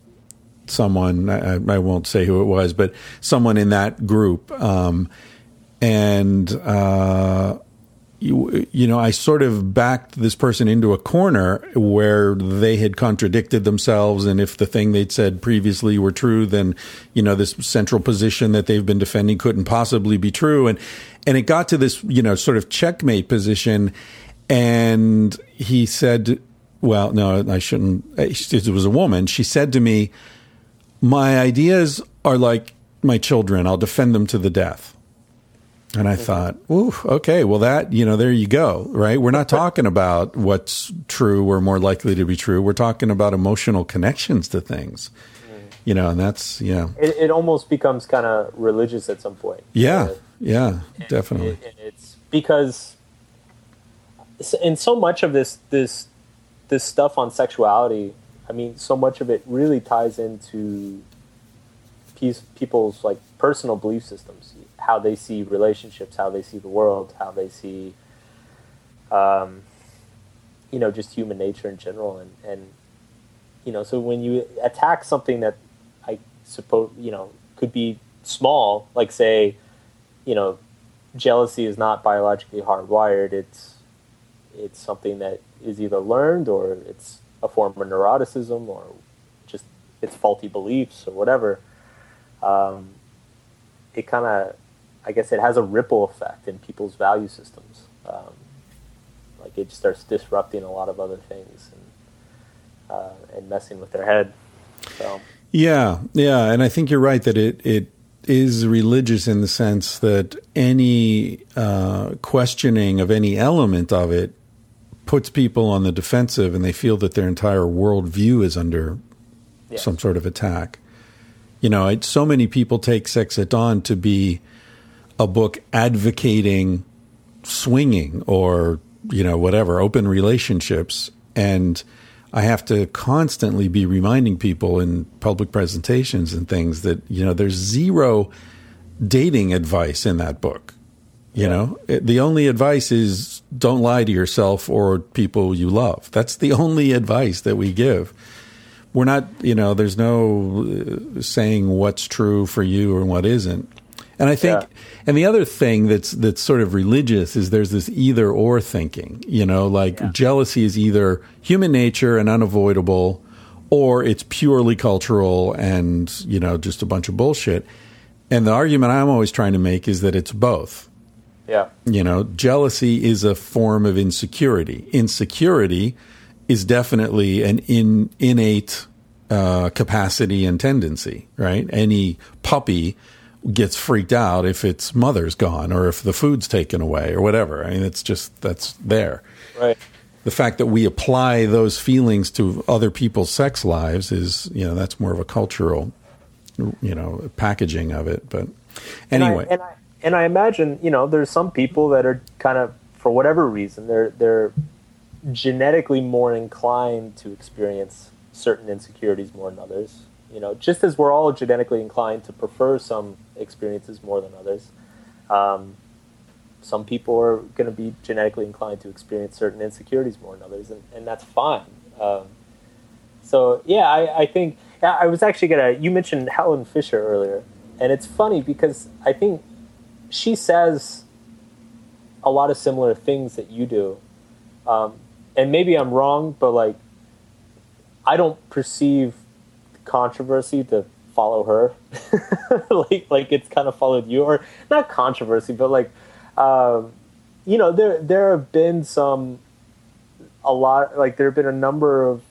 someone. I, I won't say who it was, but someone in that group, um, and uh, you, you know, I sort of backed this person into a corner where they had contradicted themselves, and if the thing they'd said previously were true, then you know this central position that they've been defending couldn't possibly be true, and and it got to this you know sort of checkmate position, and he said, "Well, no, I shouldn't." It was a woman. She said to me, "My ideas are like my children. I'll defend them to the death." And I mm-hmm. thought, ooh, okay, well, that, you know, there you go, right? We're not talking about what's true or more likely to be true. We're talking about emotional connections to things, mm-hmm. you know, and that's, yeah. It, it almost becomes kind of religious at some point. Yeah, yeah, definitely. and it's because in so much of this this this stuff on sexuality i mean so much of it really ties into piece, people's like personal belief systems how they see relationships how they see the world how they see um, you know just human nature in general and and you know so when you attack something that i suppose you know could be small like say you know jealousy is not biologically hardwired. It's it's something that is either learned or it's a form of neuroticism or just it's faulty beliefs or whatever. Um, it kind of, I guess, it has a ripple effect in people's value systems. Um, like it starts disrupting a lot of other things and uh, and messing with their head. So Yeah, yeah, and I think you're right that it it is religious in the sense that any uh, questioning of any element of it puts people on the defensive, and they feel that their entire worldview is under some sort of attack. You know, it, so many people take Sex at Dawn to be a book advocating swinging or you know whatever open relationships and I have to constantly be reminding people in public presentations and things that you know there's zero dating advice in that book. You know, the only advice is don't lie to yourself or people you love. That's the only advice that we give. We're not, you know, there's no uh, saying what's true for you and what isn't. And I think, Yeah. and the other thing that's that's sort of religious is there's this either or thinking. You know, like Yeah. jealousy is either human nature and unavoidable, or it's purely cultural and you know just a bunch of bullshit. And the argument I'm always trying to make is that it's both. yeah, You know, jealousy is a form of insecurity. Insecurity is definitely an in, innate uh, capacity and tendency, right? Any puppy gets freaked out if its mother's gone or if the food's taken away or whatever. I mean, it's just that's there. right. The fact that we apply those feelings to other people's sex lives is, you know, that's more of a cultural, you know, packaging of it. But And I- anyway, and I, and I imagine you know there's some people that are kind of for whatever reason they're they're genetically more inclined to experience certain insecurities more than others. You know, just as we're all genetically inclined to prefer some experiences more than others, um, some people are going to be genetically inclined to experience certain insecurities more than others, and, and that's fine. Um, so yeah, I, I think I was actually gonna. You mentioned Helen Fisher earlier, and it's funny because I think she says a lot of similar things that you do, um, and maybe I'm wrong, but like I don't perceive controversy to follow her, like like it's kind of followed you, or not controversy, but like um, you know there there have been some a lot like there have been a number of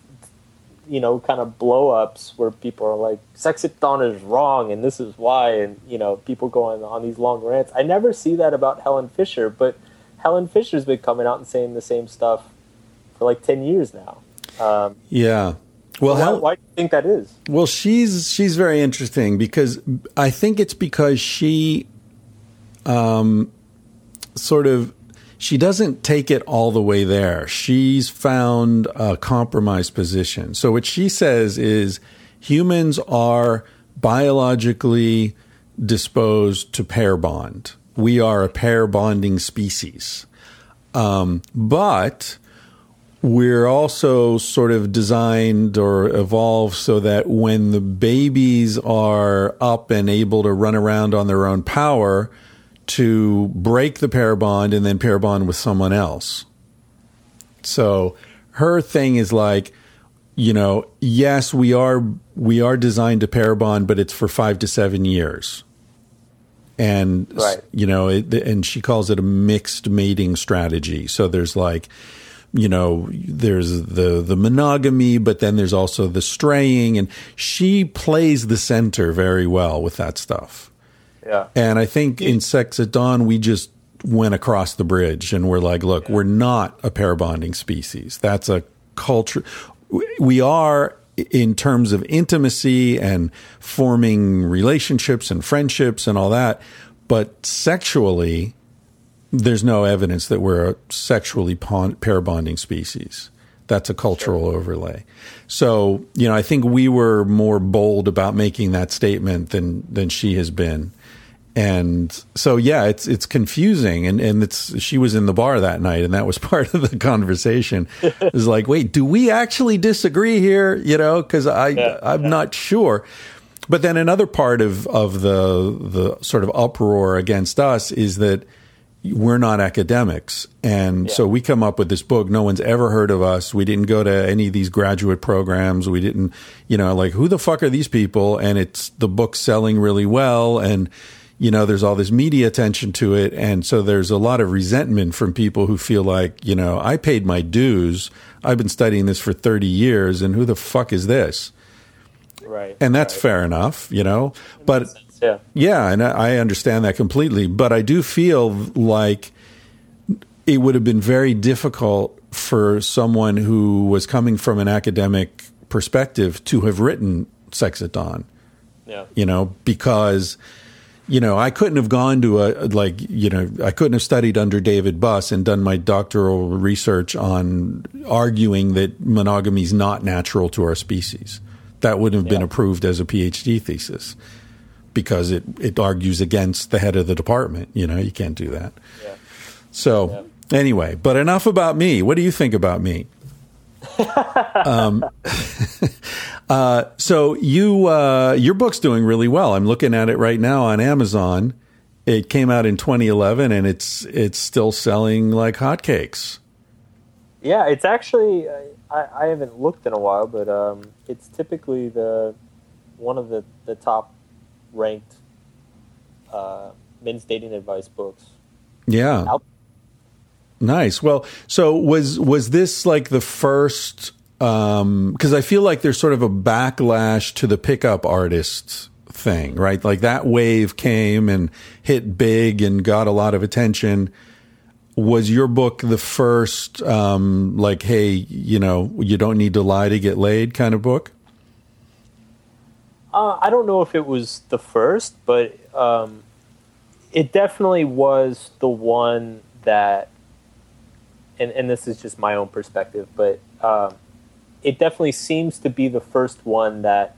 you know kind of blow ups where people are like sex is wrong and this is why and you know people going on these long rants. I never see that about helen fisher but helen fisher's been coming out and saying the same stuff for like 10 years now um, yeah well why, Hel- why do you think that is well she's she's very interesting because i think it's because she um sort of she doesn't take it all the way there. She's found a compromise position. So what she says is humans are biologically disposed to pair bond. We are a pair bonding species. Um, but we're also sort of designed or evolved so that when the babies are up and able to run around on their own power, to break the pair bond and then pair bond with someone else. So her thing is like, you know, yes, we are we are designed to pair bond, but it's for five to seven years. And Right. you know, it, and she calls it a mixed mating strategy. So there's like, you know, there's the the monogamy, but then there's also the straying, and she plays the center very well with that stuff. yeah And I think in Sex at Dawn, we just went across the bridge and we're like, look, we're not a pair bonding species. That's a culture. We are in terms of intimacy and forming relationships and friendships and all that. But sexually, there's no evidence that we're a sexually pon- pair bonding species. That's a cultural overlay. So, you know, I think we were more bold about making that statement than than she has been. And so yeah, it's it's confusing and and it's she was in the bar that night and that was part of the conversation. It was like, "Wait, do we actually disagree here?" You know, cuz I Yeah, I'm yeah. not sure. But then another part of of the the sort of uproar against us is that we're not academics. And so we come up with this book. No one's ever heard of us. We didn't go to any of these graduate programs. We didn't, you know, like who the fuck are these people? And it's the book selling really well. And, you know, there's all this media attention to it. And so there's a lot of resentment from people who feel like, you know, I paid my dues. I've been studying this for 30 years. And who the fuck is this? right And that's right. fair enough, you know, but yeah. Yeah, and I understand that completely. But I do feel like it would have been very difficult for someone who was coming from an academic perspective to have written Sex at Dawn, yeah. You know, because you know, I couldn't have gone to a like, you know, I couldn't have studied under David Buss and done my doctoral research on arguing that monogamy is not natural to our species. That wouldn't have been approved as a PhD thesis because it, it argues against the head of the department. You know, you can't do that. yeah So anyway, but enough about me. What do you think about me? um, uh, so you uh, your book's doing really well. I'm looking at it right now on Amazon. It came out in 2011, and it's it's still selling like hotcakes. Yeah, it's actually I, I haven't looked in a while, but um, it's typically the one of the, the top ranked uh, men's dating advice books Yeah, out. Nice. Well, so was was this like the first? Because I feel like there's sort of a backlash to the pickup artist thing, right? Like that wave came and hit big and got a lot of attention. Was your book the first, um, like, hey, you know, you don't need to lie to get laid kind of book? Uh, I don't know if it was the first, but um, it definitely was the one that, and, and this is just my own perspective, but um, it definitely seems to be the first one that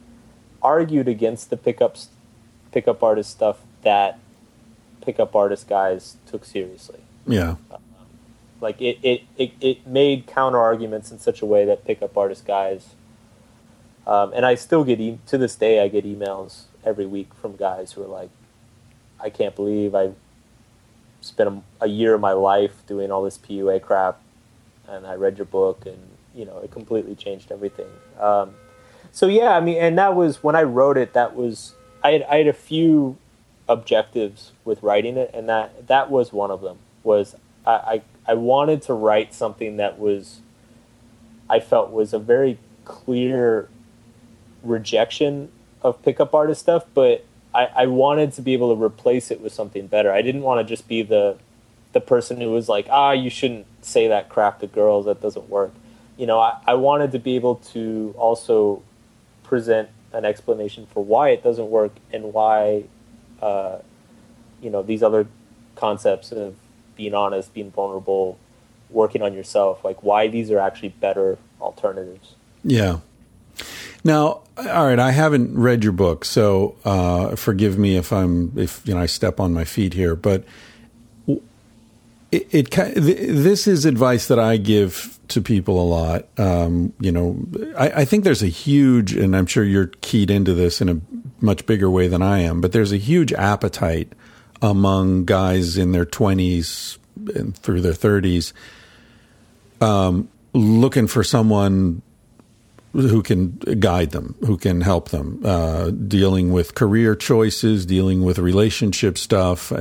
argued against the pickups, pickup artist stuff that pickup artist guys took seriously. Yeah. Like it, it, it, it made counter arguments in such a way that pickup artist guys, um, and I still get e- to this day I get emails every week from guys who are like, I can't believe I spent a, a year of my life doing all this PUA crap, and I read your book, and you know it completely changed everything. Um, so yeah, I mean, and that was when I wrote it. That was I had I had a few objectives with writing it, and that that was one of them. Was I I, I wanted to write something that was I felt was a very clear rejection of pickup artist stuff, but I, I wanted to be able to replace it with something better. I didn't want to just be the the person who was like, ah, you shouldn't say that crap to girls. That doesn't work. You know, I, I wanted to be able to also present an explanation for why it doesn't work and why, uh, you know, these other concepts of being honest, being vulnerable, working on yourself, like why these are actually better alternatives. Yeah. Now, all right, I haven't read your book, so uh, forgive me if I'm if you know I step on my feet here, but it, it this is advice that I give to people a lot. Um, you know, I, I, think there's a huge, and I'm sure you're keyed into this in a much bigger way than I am, but there's a huge appetite among guys in their 20s and through their 30s, um, looking for someone who can guide them, who can help them, uh, dealing with career choices, dealing with relationship stuff.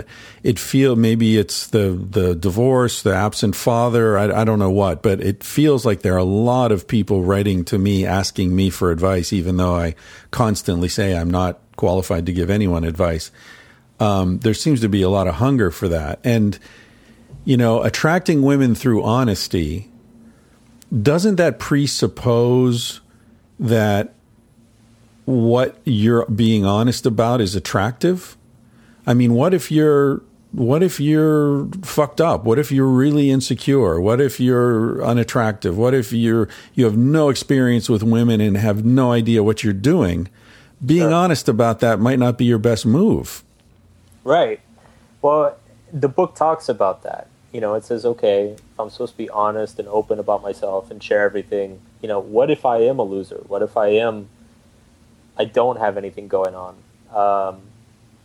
It feel maybe it's the the divorce, the absent father. I, I don't know what, but it feels like there are a lot of people writing to me asking me for advice, even though I constantly say I'm not qualified to give anyone advice. Um, there seems to be a lot of hunger for that, and you know, attracting women through honesty doesn't that presuppose that what you're being honest about is attractive? I mean, what if you're what if you're fucked up? What if you're really insecure? What if you're unattractive? What if you're you have no experience with women and have no idea what you're doing? Being sure. honest about that might not be your best move. Right. Well, the book talks about that. You know, it says, okay, I'm supposed to be honest and open about myself and share everything you know, what if I am a loser? What if I am, I don't have anything going on? Um,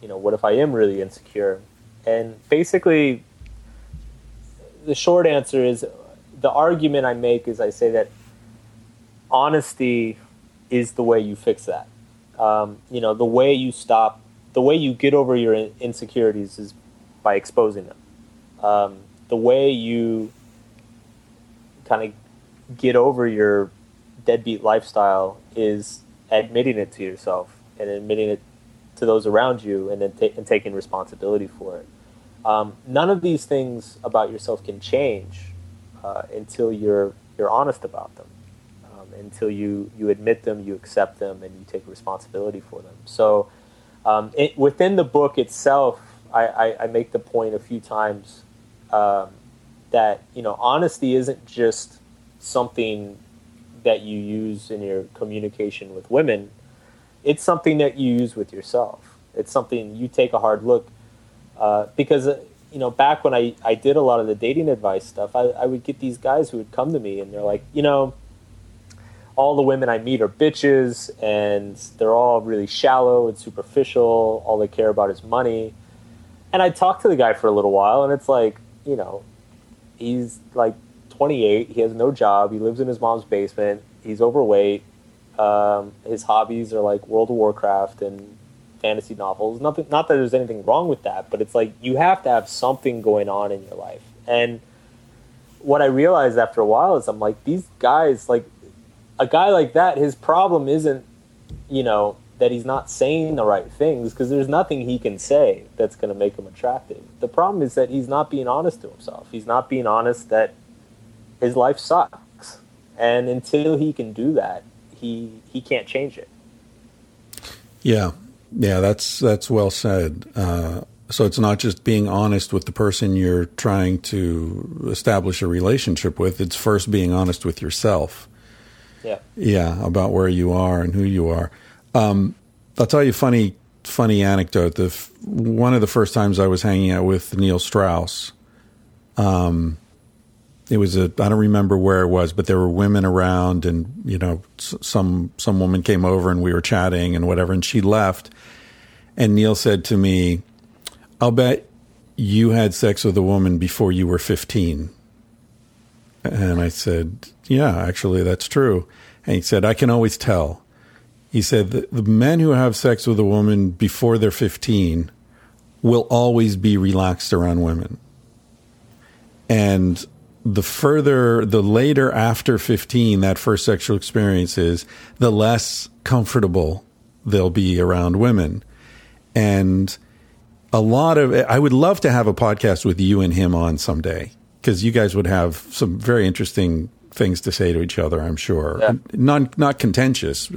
you know, what if I am really insecure? And basically, the short answer is the argument I make is I say that honesty is the way you fix that. Um, you know, the way you stop, the way you get over your insecurities is by exposing them. Um, the way you kind of get over your deadbeat lifestyle is admitting it to yourself and admitting it to those around you and then ta- and taking responsibility for it. Um, none of these things about yourself can change uh, until you're you're honest about them, um, until you you admit them, you accept them, and you take responsibility for them. So, um, it, within the book itself, I, I, I, make the point a few times um, that you know honesty isn't just something that you use in your communication with women. It's something that you use with yourself. It's something you take a hard look uh, because uh, you know back when I, I did a lot of the dating advice stuff, I, I would get these guys who would come to me and they're like, you know, all the women I meet are bitches and they're all really shallow and superficial. All they care about is money. And I talk to the guy for a little while and it's like, you know, he's like 28. He has no job. He lives in his mom's basement. He's overweight. Um, his hobbies are like World of Warcraft and fantasy novels. Nothing, not that there's anything wrong with that, but it's like you have to have something going on in your life. And what I realized after a while is I'm like, these guys, like a guy like that, his problem isn't, you know, that he's not saying the right things because there's nothing he can say that's going to make him attractive. The problem is that he's not being honest to himself. He's not being honest that his life sucks, and until he can do that, he he can't change it. Yeah, yeah, that's that's well said. Uh, so it's not just being honest with the person you're trying to establish a relationship with. It's first being honest with yourself. Yeah. Yeah, about where you are and who you are. Um, I'll tell you a funny funny anecdote. The one of the first times I was hanging out with Neil Strauss, um, it was a I don't remember where it was, but there were women around, and you know, some some woman came over and we were chatting and whatever, and she left, and Neil said to me, "I'll bet you had sex with a woman before you were 15." And I said, "Yeah, actually, that's true." And he said, "I can always tell." He said, "The, men who have sex with a woman before they're 15 will always be relaxed around women." And the further, the later after 15 that first sexual experience is, the less comfortable they'll be around women. And a lot of, I would love to have a podcast with you and him on someday because you guys would have some very interesting things to say to each other. I'm sure, Yeah. not not contentious,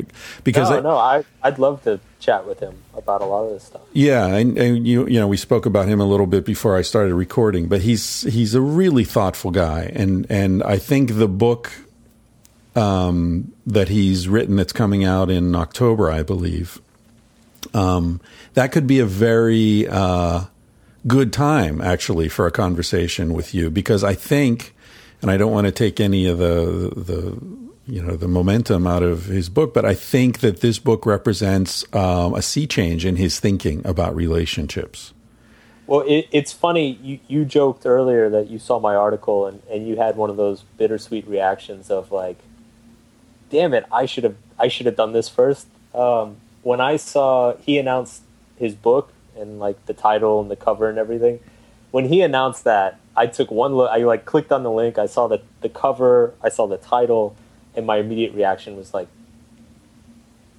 because no, I, no, I I'd love to chat with him about a lot of this stuff. yeah, and, and you you know we spoke about him a little bit before I started recording, but he's he's a really thoughtful guy, and and I think the book um, that he's written that's coming out in October, I believe, um, that could be a very uh, good time actually for a conversation with you because I think, and I don't want to take any of the the you know the momentum out of his book, but I think that this book represents um, a sea change in his thinking about relationships. Well, it, it's funny. You, you joked earlier that you saw my article and, and you had one of those bittersweet reactions of like, "Damn it, I should have I should have done this first. Um, when I saw he announced his book and like the title and the cover and everything, when he announced that, I took one look. I like clicked on the link. I saw the the cover. I saw the title, and my immediate reaction was like,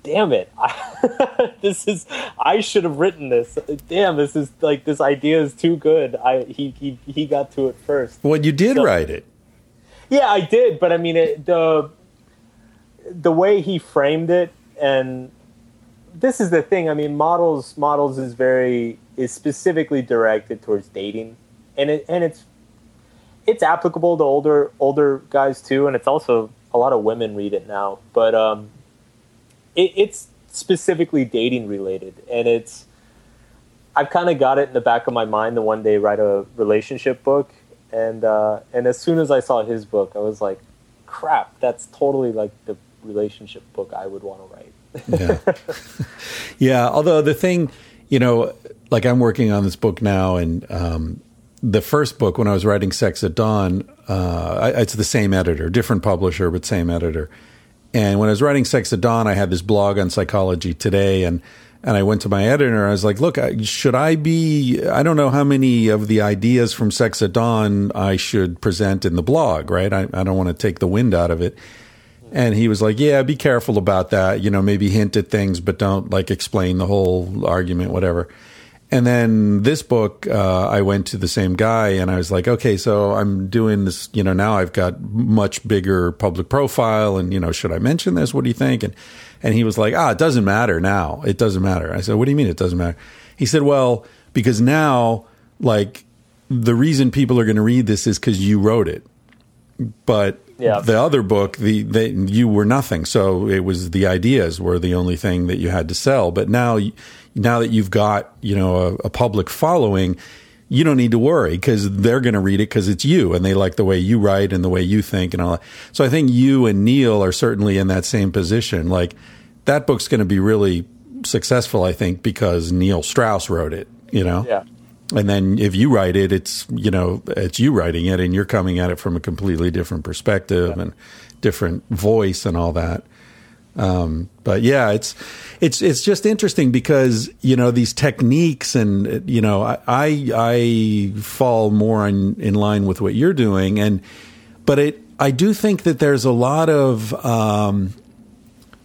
damn it I, this is i should have written this damn this is like this idea is too good i he he, he got to it first Well, you did So- write it. yeah i did but i mean it, the the way he framed it and this is the thing i mean models models is very is specifically directed towards dating and it and it's it's applicable to older older guys too and it's also a lot of women read it now but um it, it's specifically dating related and it's i've kind of got it in the back of my mind to one day write a relationship book and uh and as soon as i saw his book i was like crap that's totally like the relationship book i would want to write Yeah. yeah. Although the thing, you know, like I'm working on this book now, and um, the first book when I was writing Sex at Dawn, uh, I, it's the same editor, different publisher, but same editor. And when I was writing Sex at Dawn, I had this blog on Psychology Today, and and I went to my editor. and I was like, "Look, should I be? I don't know how many of the ideas from Sex at Dawn I should present in the blog, right? I, I don't want to take the wind out of it." And he was like, "Yeah, be careful about that. You know, maybe hint at things, but don't like explain the whole argument, whatever." And then this book, uh, I went to the same guy, and I was like, "Okay, so I'm doing this. You know, now I've got much bigger public profile, and you know, should I mention this? What do you think?" And and he was like, "Ah, it doesn't matter now. It doesn't matter." I said, "What do you mean it doesn't matter?" He said, "Well, because now, like, the reason people are going to read this is because you wrote it." but Yeah. the other book the, the you were nothing so it was the ideas were the only thing that you had to sell but now now that you've got you know a, a public following you don't need to worry because they're going to read it because it's you and they like the way you write and the way you think and all that. So i think you and neil are certainly in that same position. Like that book's going to be really successful i think because neil strauss wrote it you know? Yeah. And then if you write it, it's you know it's you writing it, and you're coming at it from a completely different perspective and different voice and all that. Um, but yeah, it's it's it's just interesting because you know these techniques and you know I I, I fall more in, in line with what you're doing. And but it I do think that there's a lot of um,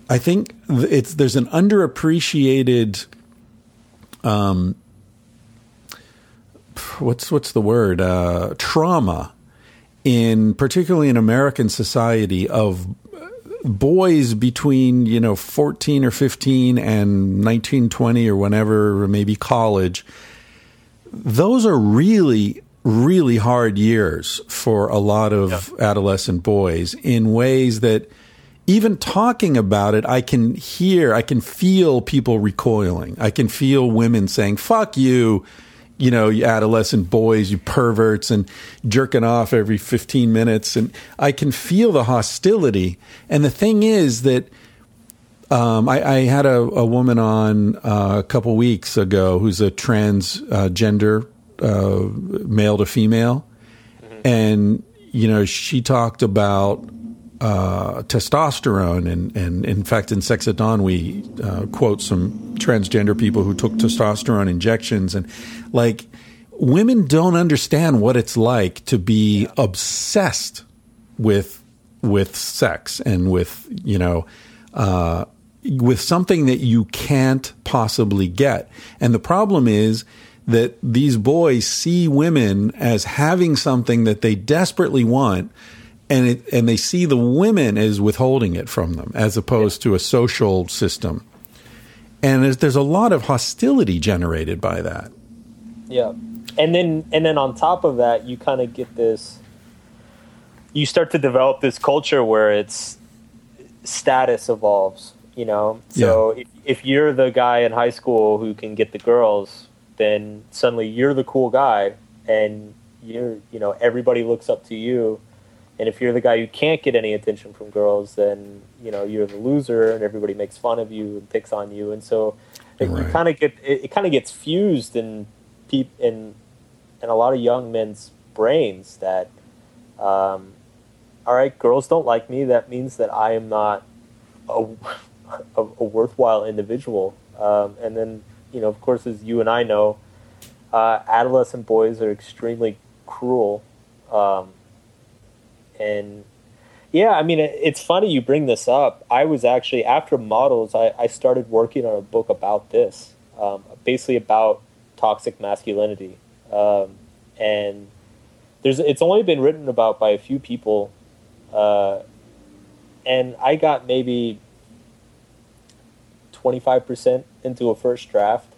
I think it's there's an underappreciated um, what's what's the word? Uh, trauma in particularly in American society of boys between you know 14 or 15 and 19 20 or whenever or maybe college those are really really hard years for a lot of adolescent boys in ways that even talking about it i can hear i can feel people recoiling. I can feel women saying fuck you you know, you adolescent boys, you perverts, and jerking off every 15 minutes. And I can feel the hostility. And the thing is that um, I, I had a, a woman on uh, a couple weeks ago who's a transgender uh, male to female. And, you know, she talked about uh, testosterone. And, and in fact, in Sex at Dawn, we uh, quote some transgender people who took testosterone injections. And like, women don't understand what it's like to be obsessed with with sex and with you know uh, with something that you can't possibly get. And the problem is that these boys see women as having something that they desperately want. And it, and they see the women as withholding it from them, as opposed to a social system. And there's, there's a lot of hostility generated by that. Yeah, and then and then on top of that, you kind of get this. You start to develop this culture where it's status evolves you know so yeah. if, if you're the guy in high school who can get the girls then suddenly you're the cool guy and you're you know everybody looks up to you and if you're the guy who can't get any attention from girls then you know you're the loser and everybody makes fun of you and picks on you and so it, right. you kind of get it, it kind of gets fused in in in a lot of young men's brains that um, all right girls don't like me that means that i am not a, a, a worthwhile individual. Um, and then, you know, of course, as you and I know, uh, adolescent boys are extremely cruel. Um, and yeah, I mean, it, it's funny you bring this up. I was actually, after Models, I, I started working on a book about this, um, basically about toxic masculinity. Um, and there's, it's only been written about by a few people. Uh, and I got maybe 25% into a first draft.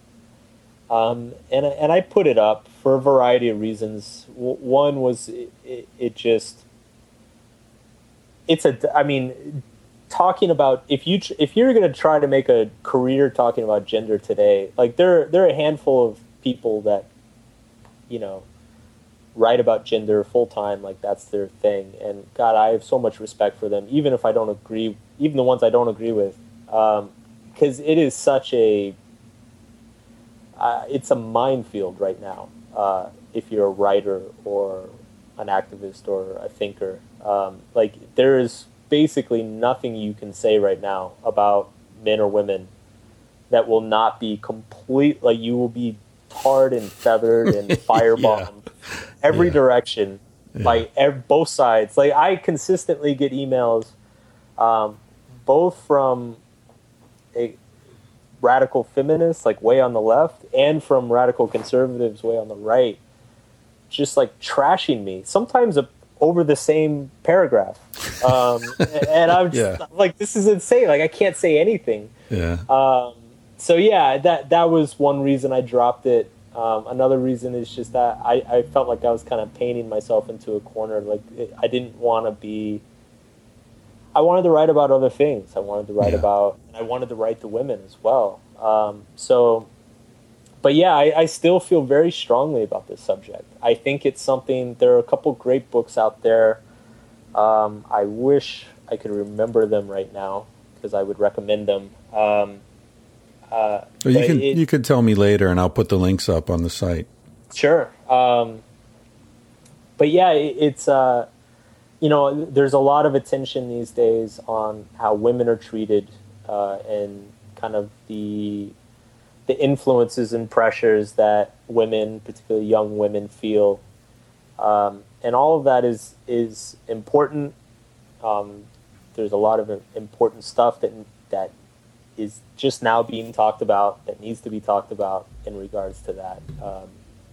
Um, and, and I put it up for a variety of reasons. One was it, it, it just, it's a, I mean, talking about if you if you're going to try to make a career talking about gender today, like there there are a handful of people that, you know, write about gender full time, like that's their thing. And God, I have so much respect for them, even if I don't agree, even the ones I don't agree with. Um, because it is such a uh, it's a minefield right now. Uh, if you're a writer or an activist or a thinker, um, like there is basically nothing you can say right now about men or women that will not be complete. Like you will be tarred and feathered and firebombed yeah. every yeah. direction yeah. by ev- both sides. Like I consistently get emails, um, both from a, radical feminists, like way on the left, and from radical conservatives, way on the right, just like trashing me. Sometimes a, over the same paragraph, um, and I'm just yeah. like, this is insane. Like I can't say anything. Yeah. Um, so yeah, that that was one reason I dropped it. Um, another reason is just that I, I felt like I was kind of painting myself into a corner. Like it, I didn't want to be I wanted to write about other things. I wanted to write yeah. about, I wanted to write the women as well. Um, so, but yeah, I, I, still feel very strongly about this subject. I think it's something. There are a couple great books out there. Um, I wish I could remember them right now because I would recommend them. Uh, well, you can it, you can tell me later, and I'll put the links up on the site. Sure. Um, but yeah, it, it's. Uh, you know, there's a lot of attention these days on how women are treated uh, and kind of the the influences and pressures that women, particularly young women, feel, um, and all of that is is important. Um, there's a lot of important stuff that that is just now being talked about that needs to be talked about in regards to that. Um,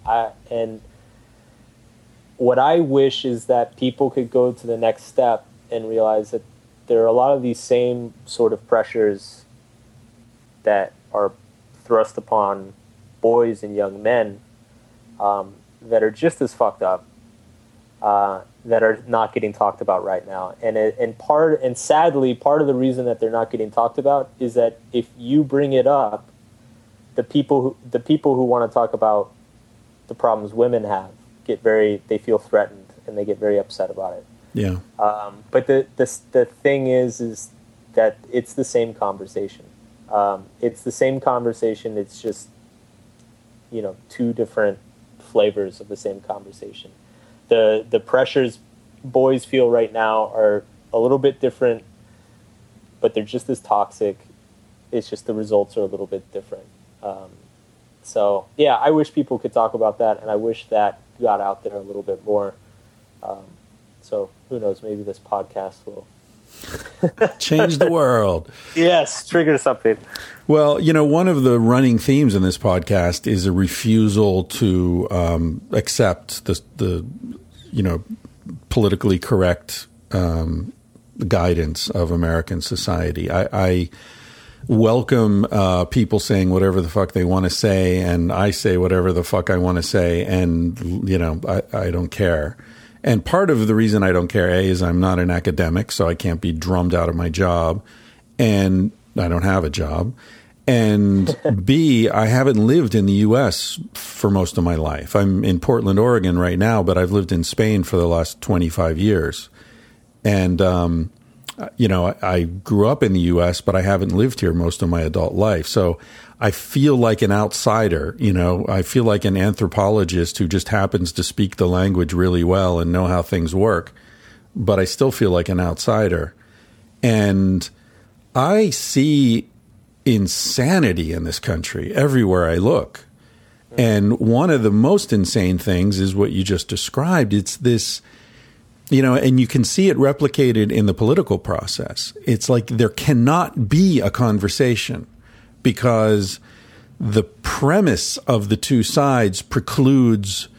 I and what I wish is that people could go to the next step and realize that there are a lot of these same sort of pressures that are thrust upon boys and young men um, that are just as fucked up uh, that are not getting talked about right now. And it, and part and sadly, part of the reason that they're not getting talked about is that if you bring it up, the people who the people who want to talk about the problems women have get very they feel threatened and they get very upset about it. Yeah. Um, but the, the the thing is is that it's the same conversation. Um, it's the same conversation. It's just you know two different flavors of the same conversation. The the pressures boys feel right now are a little bit different, but they're just as toxic. It's just the results are a little bit different. Um, So yeah, I wish people could talk about that, and I wish that got out there a little bit more. Um, so who knows? Maybe this podcast will change the world. Yes, trigger something. Well, you know, one of the running themes in this podcast is a refusal to um, accept the the you know politically correct um, guidance of American society. I, I welcome uh, people saying whatever the fuck they want to say, and I say whatever the fuck I want to say, and you know, I, I don't care. And part of the reason I don't care, A, is I'm not an academic, so I can't be drummed out of my job, and I don't have a job. And B, I haven't lived in the U.S. for most of my life. I'm in Portland, Oregon right now, but I've lived in Spain for the last 25 years. And, um, you know, I, I grew up in the U.S., but I haven't lived here most of my adult life. So I feel like an outsider. You know, I feel like an anthropologist who just happens to speak the language really well and know how things work. But I still feel like an outsider. And I see insanity in this country everywhere I look. And one of the most insane things is what you just described. It's this, you know, and you can see it replicated in the political process. It's like there cannot be a conversation because the premise of the two sides precludes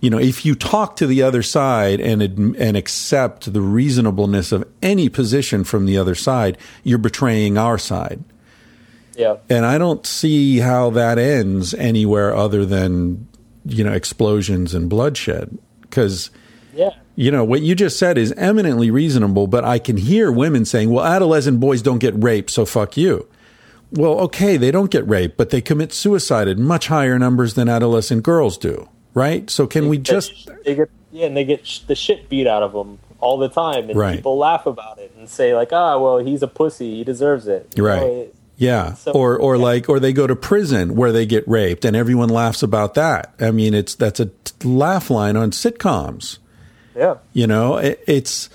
you know if you talk to the other side and and accept the reasonableness of any position from the other side you're betraying our side. Yeah. And i don't see how that ends anywhere other than you know explosions and bloodshed. Cuz yeah. you know what you just said is eminently reasonable but i can hear women saying well adolescent boys don't get raped so fuck you well, okay, they don't get raped, but they commit suicide at much higher numbers than adolescent girls do, right? So can they we just they get yeah, and they get sh- the shit beat out of them all the time, and right. people laugh about it and say like, ah, well, he's a pussy, he deserves it, you right? Know, it, yeah, so, or or yeah. like or they go to prison where they get raped, and everyone laughs about that. I mean, it's that's a t- laugh line on sitcoms. Yeah, you know, it, it's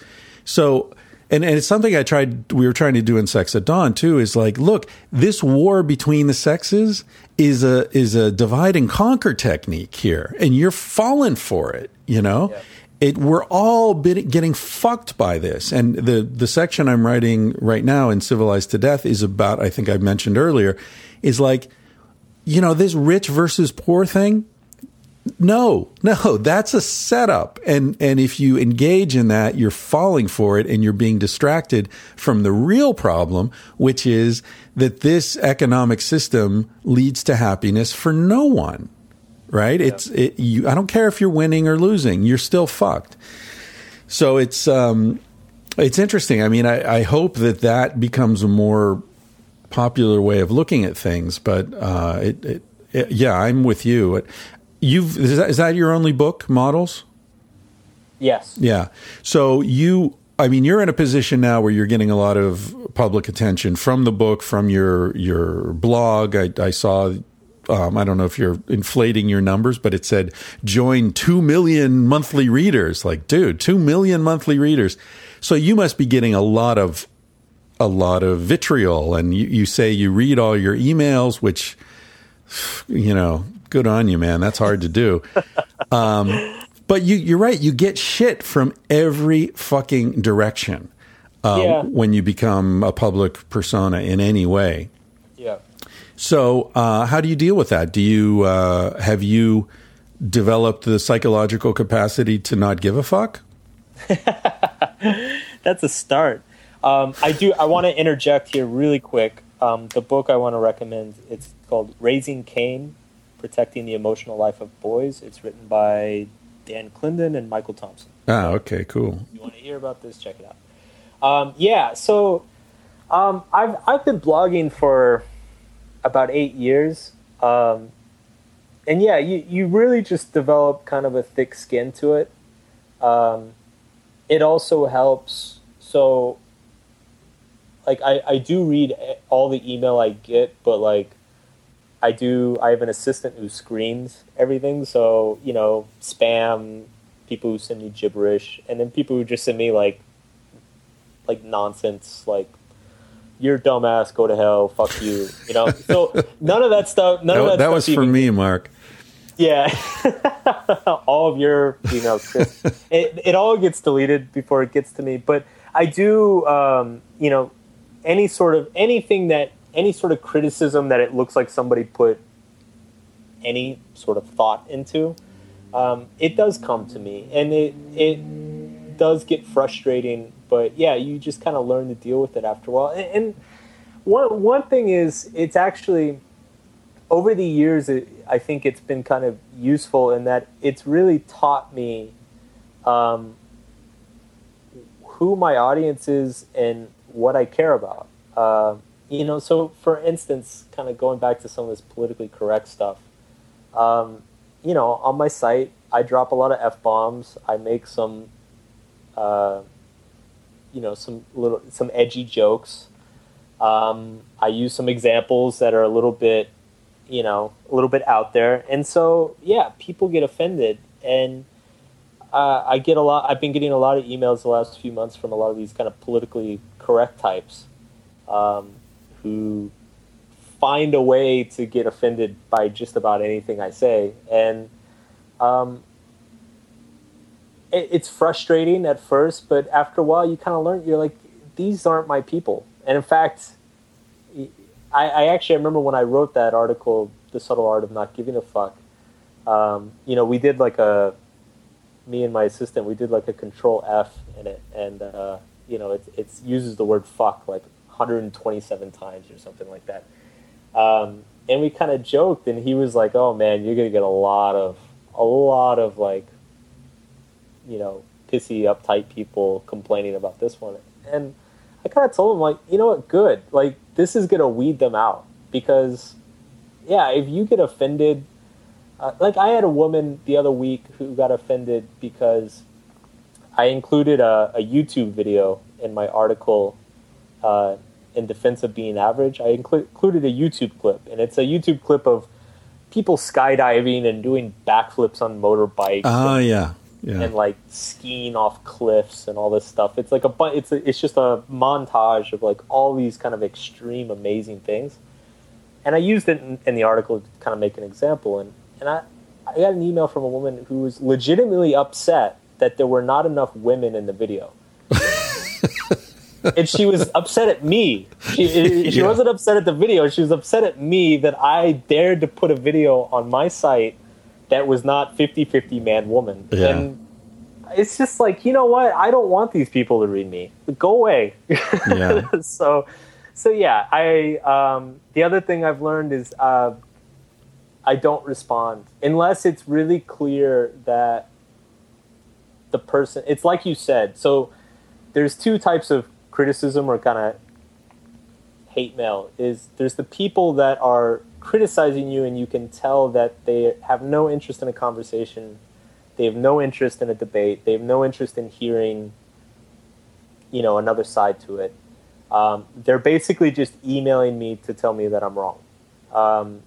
so and, and it's something I tried, we were trying to do in Sex at Dawn too, is like, look, this war between the sexes is a, is a divide and conquer technique here. And you're falling for it, you know? Yeah. It, we're all bit, getting fucked by this. And the, the section I'm writing right now in Civilized to Death is about, I think I mentioned earlier, is like, you know, this rich versus poor thing no, no, that's a setup. And and if you engage in that, you're falling for it and you're being distracted from the real problem, which is that this economic system leads to happiness for no one. Right? Yeah. It's it, you I don't care if you're winning or losing, you're still fucked. So it's um it's interesting. I mean, I, I hope that that becomes a more popular way of looking at things, but uh, it, it, it, yeah, I'm with you. You've is that, is that your only book, Models? Yes. Yeah. So you I mean, you're in a position now where you're getting a lot of public attention from the book, from your your blog. I, I saw. Um, I don't know if you're inflating your numbers, but it said join two million monthly readers. Like, dude, two million monthly readers. So you must be getting a lot of a lot of vitriol, and you, you say you read all your emails, which you know good on you, man. That's hard to do. Um, but you, you're right. You get shit from every fucking direction uh, yeah. when you become a public persona in any way. Yeah. So, uh, how do you deal with that? Do you uh, have you developed the psychological capacity to not give a fuck? That's a start. Um, I do. I want to interject here really quick. Um, the book I want to recommend. It's called Raising Cain Protecting the Emotional Life of Boys. It's written by Dan Clendon and Michael Thompson. Ah, okay, cool. If you want to hear about this, check it out. Um, yeah, so um, I've I've been blogging for about eight years, um, and yeah, you you really just develop kind of a thick skin to it. Um, it also helps. So, like, I I do read all the email I get, but like I do. I have an assistant who screens everything. So you know, spam, people who send me gibberish, and then people who just send me like, like nonsense, like you're dumbass, go to hell, fuck you. You know, so none of that stuff. None that, of that. that stuff was for even- me, Mark. Yeah, all of your emails. Chris. it it all gets deleted before it gets to me. But I do, um, you know, any sort of anything that any sort of criticism that it looks like somebody put any sort of thought into, um, it does come to me, and it it does get frustrating. But yeah, you just kind of learn to deal with it after a while. And, and one one thing is, it's actually over the years, it, I think it's been kind of useful in that it's really taught me um, who my audience is and what I care about. Uh, you know, so for instance, kind of going back to some of this politically correct stuff, um, you know, on my site, I drop a lot of f bombs. I make some, uh, you know, some little some edgy jokes. Um, I use some examples that are a little bit you know a little bit out there and so yeah people get offended and uh, i get a lot i've been getting a lot of emails the last few months from a lot of these kind of politically correct types um, who find a way to get offended by just about anything i say and um, it, it's frustrating at first but after a while you kind of learn you're like these aren't my people and in fact I, I, actually remember when I wrote that article, "The Subtle Art of Not Giving a Fuck." Um, you know, we did like a me and my assistant, we did like a Control F in it, and uh, you know, it it uses the word "fuck" like 127 times or something like that. Um, and we kind of joked, and he was like, "Oh man, you're gonna get a lot of a lot of like, you know, pissy, uptight people complaining about this one," and I kind of told him like, you know what, good. Like this is gonna weed them out because, yeah, if you get offended, uh, like I had a woman the other week who got offended because I included a, a YouTube video in my article uh, in defense of being average. I inclu- included a YouTube clip, and it's a YouTube clip of people skydiving and doing backflips on motorbikes. Oh and, yeah. Yeah. and like skiing off cliffs and all this stuff. It's like a bu- it's a, it's just a montage of like all these kind of extreme amazing things. And I used it in, in the article to kind of make an example. And and I I got an email from a woman who was legitimately upset that there were not enough women in the video. and she was upset at me. She she Yeah. wasn't upset at the video. She was upset at me that I dared to put a video on my site that was not 50-50 man woman. Yeah. And it's just like, you know what? I don't want these people to read me. Go away. Yeah. so so yeah, I um, the other thing I've learned is uh, I don't respond unless it's really clear that the person it's like you said. So there's two types of criticism or kind of hate mail is there's the people that are criticizing you and you can tell that they have no interest in a conversation. They have no interest in a debate. They have no interest in hearing you know another side to it. Um, they're basically just emailing me to tell me that i'm wrong. Um,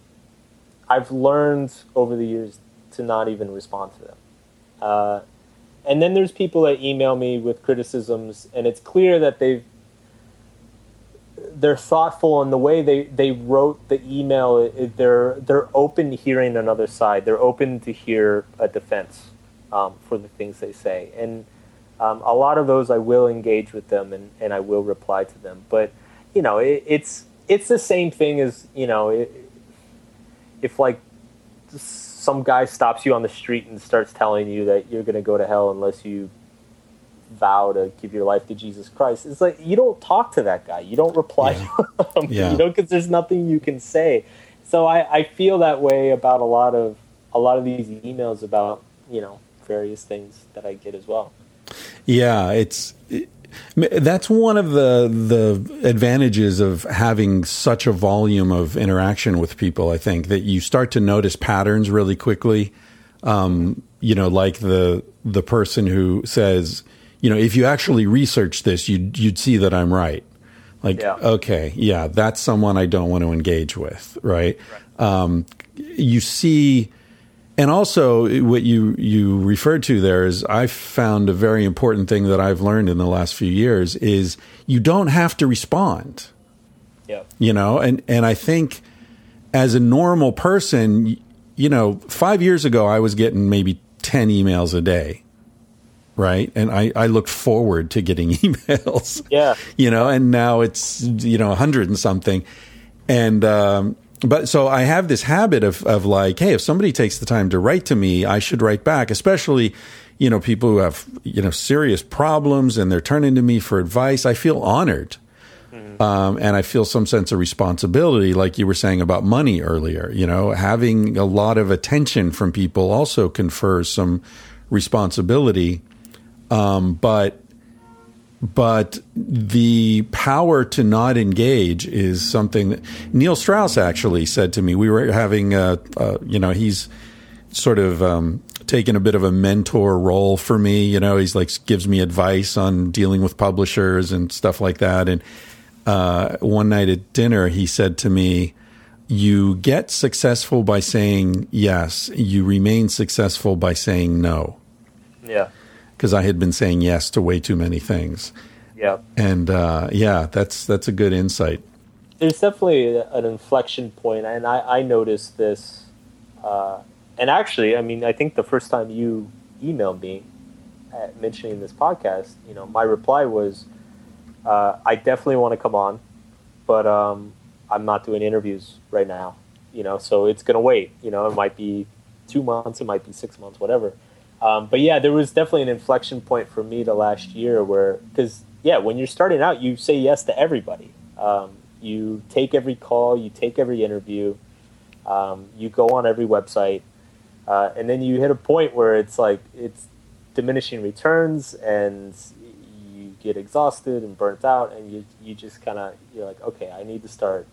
i've learned over the years to not even respond to them. Uh, and then there's people that email me with criticisms and it's clear that they've they're thoughtful in the way they, they wrote the email. It, they're they're open to hearing another side. They're open to hear a defense um, for the things they say. And um, a lot of those I will engage with them and, and I will reply to them. But you know, it, it's it's the same thing as you know, it, if like some guy stops you on the street and starts telling you that you're going to go to hell unless you vow to give your life to Jesus Christ. It's like you don't talk to that guy. You don't reply Yeah. to him. Yeah. You know, because there's nothing you can say. So I, I feel that way about a lot of a lot of these emails about you know various things that I get as well. Yeah, it's it, that's one of the the advantages of having such a volume of interaction with people. I think that you start to notice patterns really quickly. Um, you know, like the the person who says, you know, if you actually research this, you'd you'd see that I'm right. Like, Yeah. okay, yeah, that's someone I don't want to engage with, right? Um, you see, and also what you you referred to there is I found a very important thing that I've learned in the last few years is you don't have to respond. Yeah. You know, and and I think as a normal person, you know, five years ago I was getting maybe ten emails a day. Right. And I, I looked forward to getting emails. Yeah. You know, and now it's, you know, a hundred and something. And, um, but so I have this habit of, of like, hey, if somebody takes the time to write to me, I should write back, especially, you know, people who have, you know, serious problems and they're turning to me for advice. I feel honored. Um, and I feel some sense of responsibility, like you were saying about money earlier. You know, having a lot of attention from people also confers some responsibility. Um, but but the power to not engage is something that Neil Strauss actually said to me. We were having, a, you know, he's sort of um, taken a bit of a mentor role for me. You know, he's like gives me advice on dealing with publishers and stuff like that. And uh, one night at dinner, he said to me, "You get successful by saying yes. You remain successful by saying no." Yeah. Because I had been saying yes to way too many things. Yeah. And uh, yeah, that's that's a good insight. There's definitely an inflection point, and I, I noticed this. Uh, and actually, I mean, I think the first time you emailed me uh, mentioning this podcast, you know, my reply was, uh, "I definitely want to come on, but um, I'm not doing interviews right now. You know, so it's gonna wait. You know, it might be two months, it might be six months, whatever." Um, but yeah, there was definitely an inflection point for me the last year where, because yeah, when you're starting out, you say yes to everybody. Um, you take every call, you take every interview, um, you go on every website, uh, and then you hit a point where it's like it's diminishing returns, and you get exhausted and burnt out, and you you just kind of you're like, okay, I need to start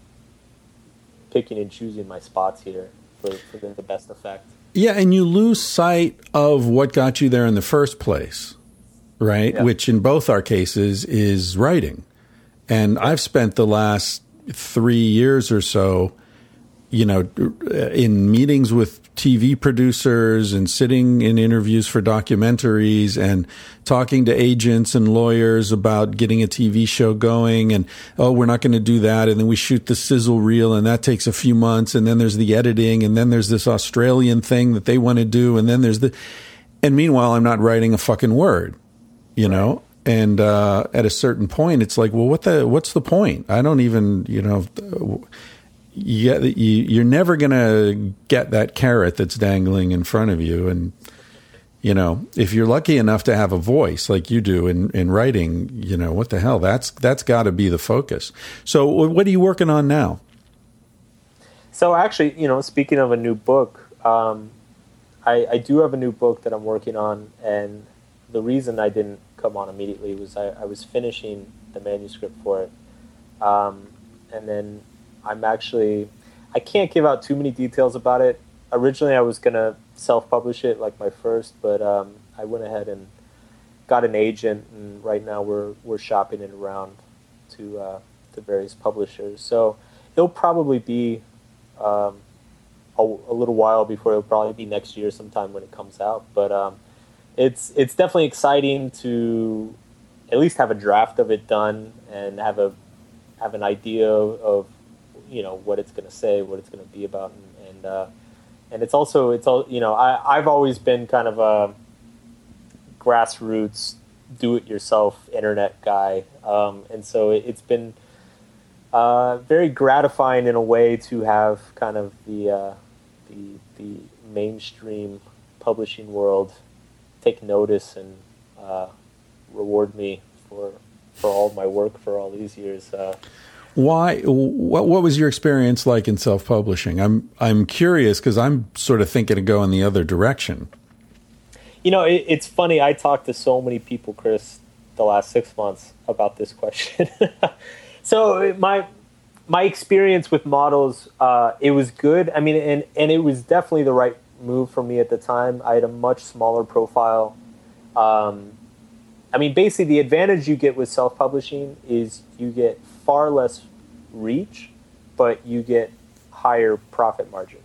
picking and choosing my spots here for, for the best effect. Yeah, and you lose sight of what got you there in the first place, right? Yeah. Which in both our cases is writing. And I've spent the last three years or so, you know, in meetings with TV producers and sitting in interviews for documentaries and talking to agents and lawyers about getting a TV show going. And, oh, we're not going to do that. And then we shoot the sizzle reel and that takes a few months. And then there's the editing. And then there's this Australian thing that they want to do. And then there's the, and meanwhile, I'm not writing a fucking word, you know? And uh, at a certain point, it's like, well, what the? What's the point? I don't even, you know, you, you you're never going to get that carrot that's dangling in front of you. And you know, if you're lucky enough to have a voice like you do in in writing, you know, what the hell? That's that's got to be the focus. So, what are you working on now? So actually, you know, speaking of a new book, um, I, I do have a new book that I'm working on, and the reason I didn't come on immediately was I, I was finishing the manuscript for it, um, and then I'm actually I can't give out too many details about it. Originally, I was gonna self-publish it like my first, but um, I went ahead and got an agent, and right now we're we're shopping it around to uh, to various publishers. So it'll probably be um, a, a, little while before it'll probably be next year sometime when it comes out. But um, it's it's definitely exciting to at least have a draft of it done and have a have an idea of you know what it's going to say, what it's going to be about, and and, uh, and it's also it's all you know I I've always been kind of a grassroots do it yourself internet guy, um, and so it, has been uh, very gratifying in a way to have kind of the uh, the the mainstream publishing world take notice and uh, reward me for for all my work for all these years. Uh, Why? What, what was your experience like in self publishing? I'm I'm curious because I'm sort of thinking of going the other direction. You know, it, it's funny. I talked to so many people, Chris, the last six months about this question. so my my experience with models, uh, it was good. I mean, and and it was definitely the right move for me at the time. I had a much smaller profile. Um, I mean, basically, the advantage you get with self publishing is you get far less reach, but you get higher profit margin.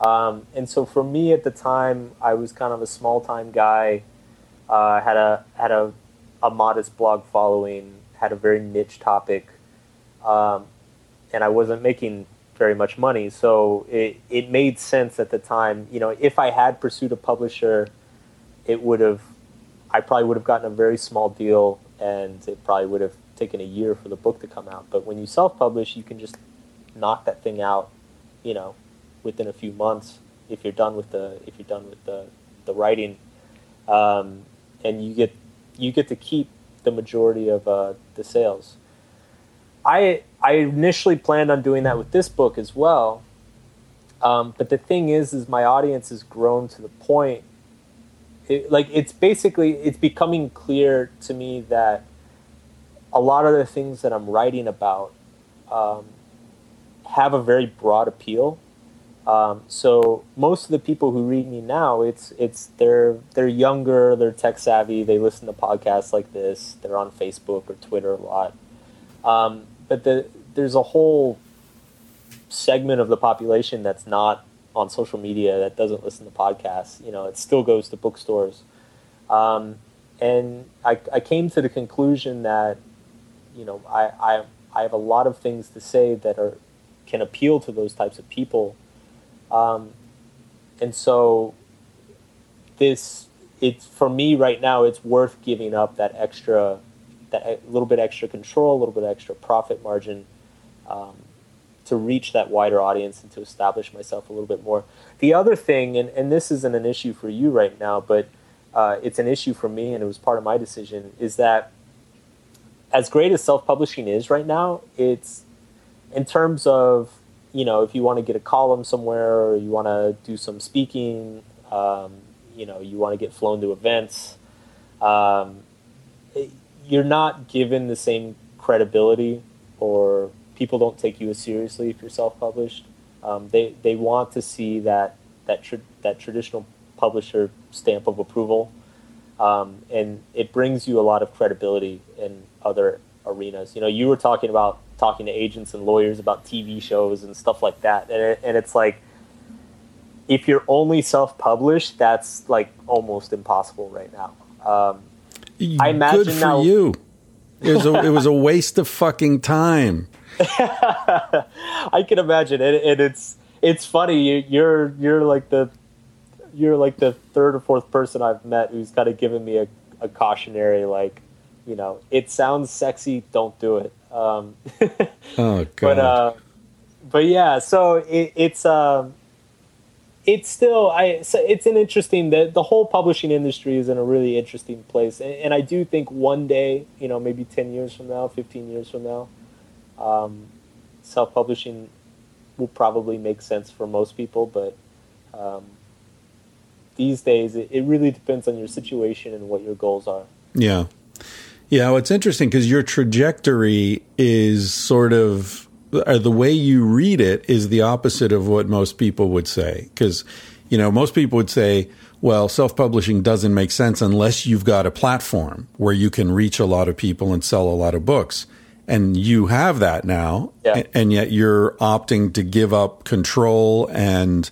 Um, and so for me at the time, I was kind of a small time guy. Uh, had a had a, a modest blog following. Had a very niche topic. Um, and I wasn't making very much money. So it it made sense at the time. You know, if I had pursued a publisher, it would have. I probably would have gotten a very small deal, and it probably would have taken a year for the book to come out. But when you self-publish, you can just knock that thing out, you know, within a few months if you're done with the if you're done with the the writing, um, and you get you get to keep the majority of uh, the sales. I I initially planned on doing that with this book as well, um, but the thing is, is my audience has grown to the point. It, like it's basically it's becoming clear to me that a lot of the things that I'm writing about um, have a very broad appeal. Um, so most of the people who read me now, it's it's they're they're younger, they're tech savvy, they listen to podcasts like this, they're on Facebook or Twitter a lot. Um, but the, there's a whole segment of the population that's not on social media that doesn't listen to podcasts. You know, it still goes to bookstores. Um, and I, I came to the conclusion that, you know, I, I, I have a lot of things to say that are can appeal to those types of people. Um, and so this it's for me right now it's worth giving up that extra that little bit extra control, a little bit extra profit margin um, to reach that wider audience and to establish myself a little bit more. The other thing, and, and this isn't an issue for you right now, but uh, it's an issue for me, and it was part of my decision, is that as great as self publishing is right now, it's in terms of you know if you want to get a column somewhere or you want to do some speaking, um, you know you want to get flown to events. Um, you're not given the same credibility or people don't take you as seriously if you're self-published. Um, they they want to see that that tra- that traditional publisher stamp of approval, um, and it brings you a lot of credibility in other arenas. You know, you were talking about talking to agents and lawyers about TV shows and stuff like that, and it, and it's like if you're only self-published, that's like almost impossible right now. Um, I imagine Good for now, you. It was a, it was a waste of fucking time. I can imagine, and, and it's it's funny. You're you're like the you're like the third or fourth person I've met who's kind of given me a, a cautionary like, you know, it sounds sexy, don't do it. Um, oh god. But uh, but yeah, so it, it's um, it's still I so it's an interesting the the whole publishing industry is in a really interesting place and, and I do think one day you know maybe 10 years from now 15 years from now um, self-publishing will probably make sense for most people but um, these days it, it really depends on your situation and what your goals are yeah yeah well, it's interesting because your trajectory is sort of or the way you read it is the opposite of what most people would say. Because, you know, most people would say, well, self publishing doesn't make sense unless you've got a platform where you can reach a lot of people and sell a lot of books. And you have that now. Yeah. And yet you're opting to give up control and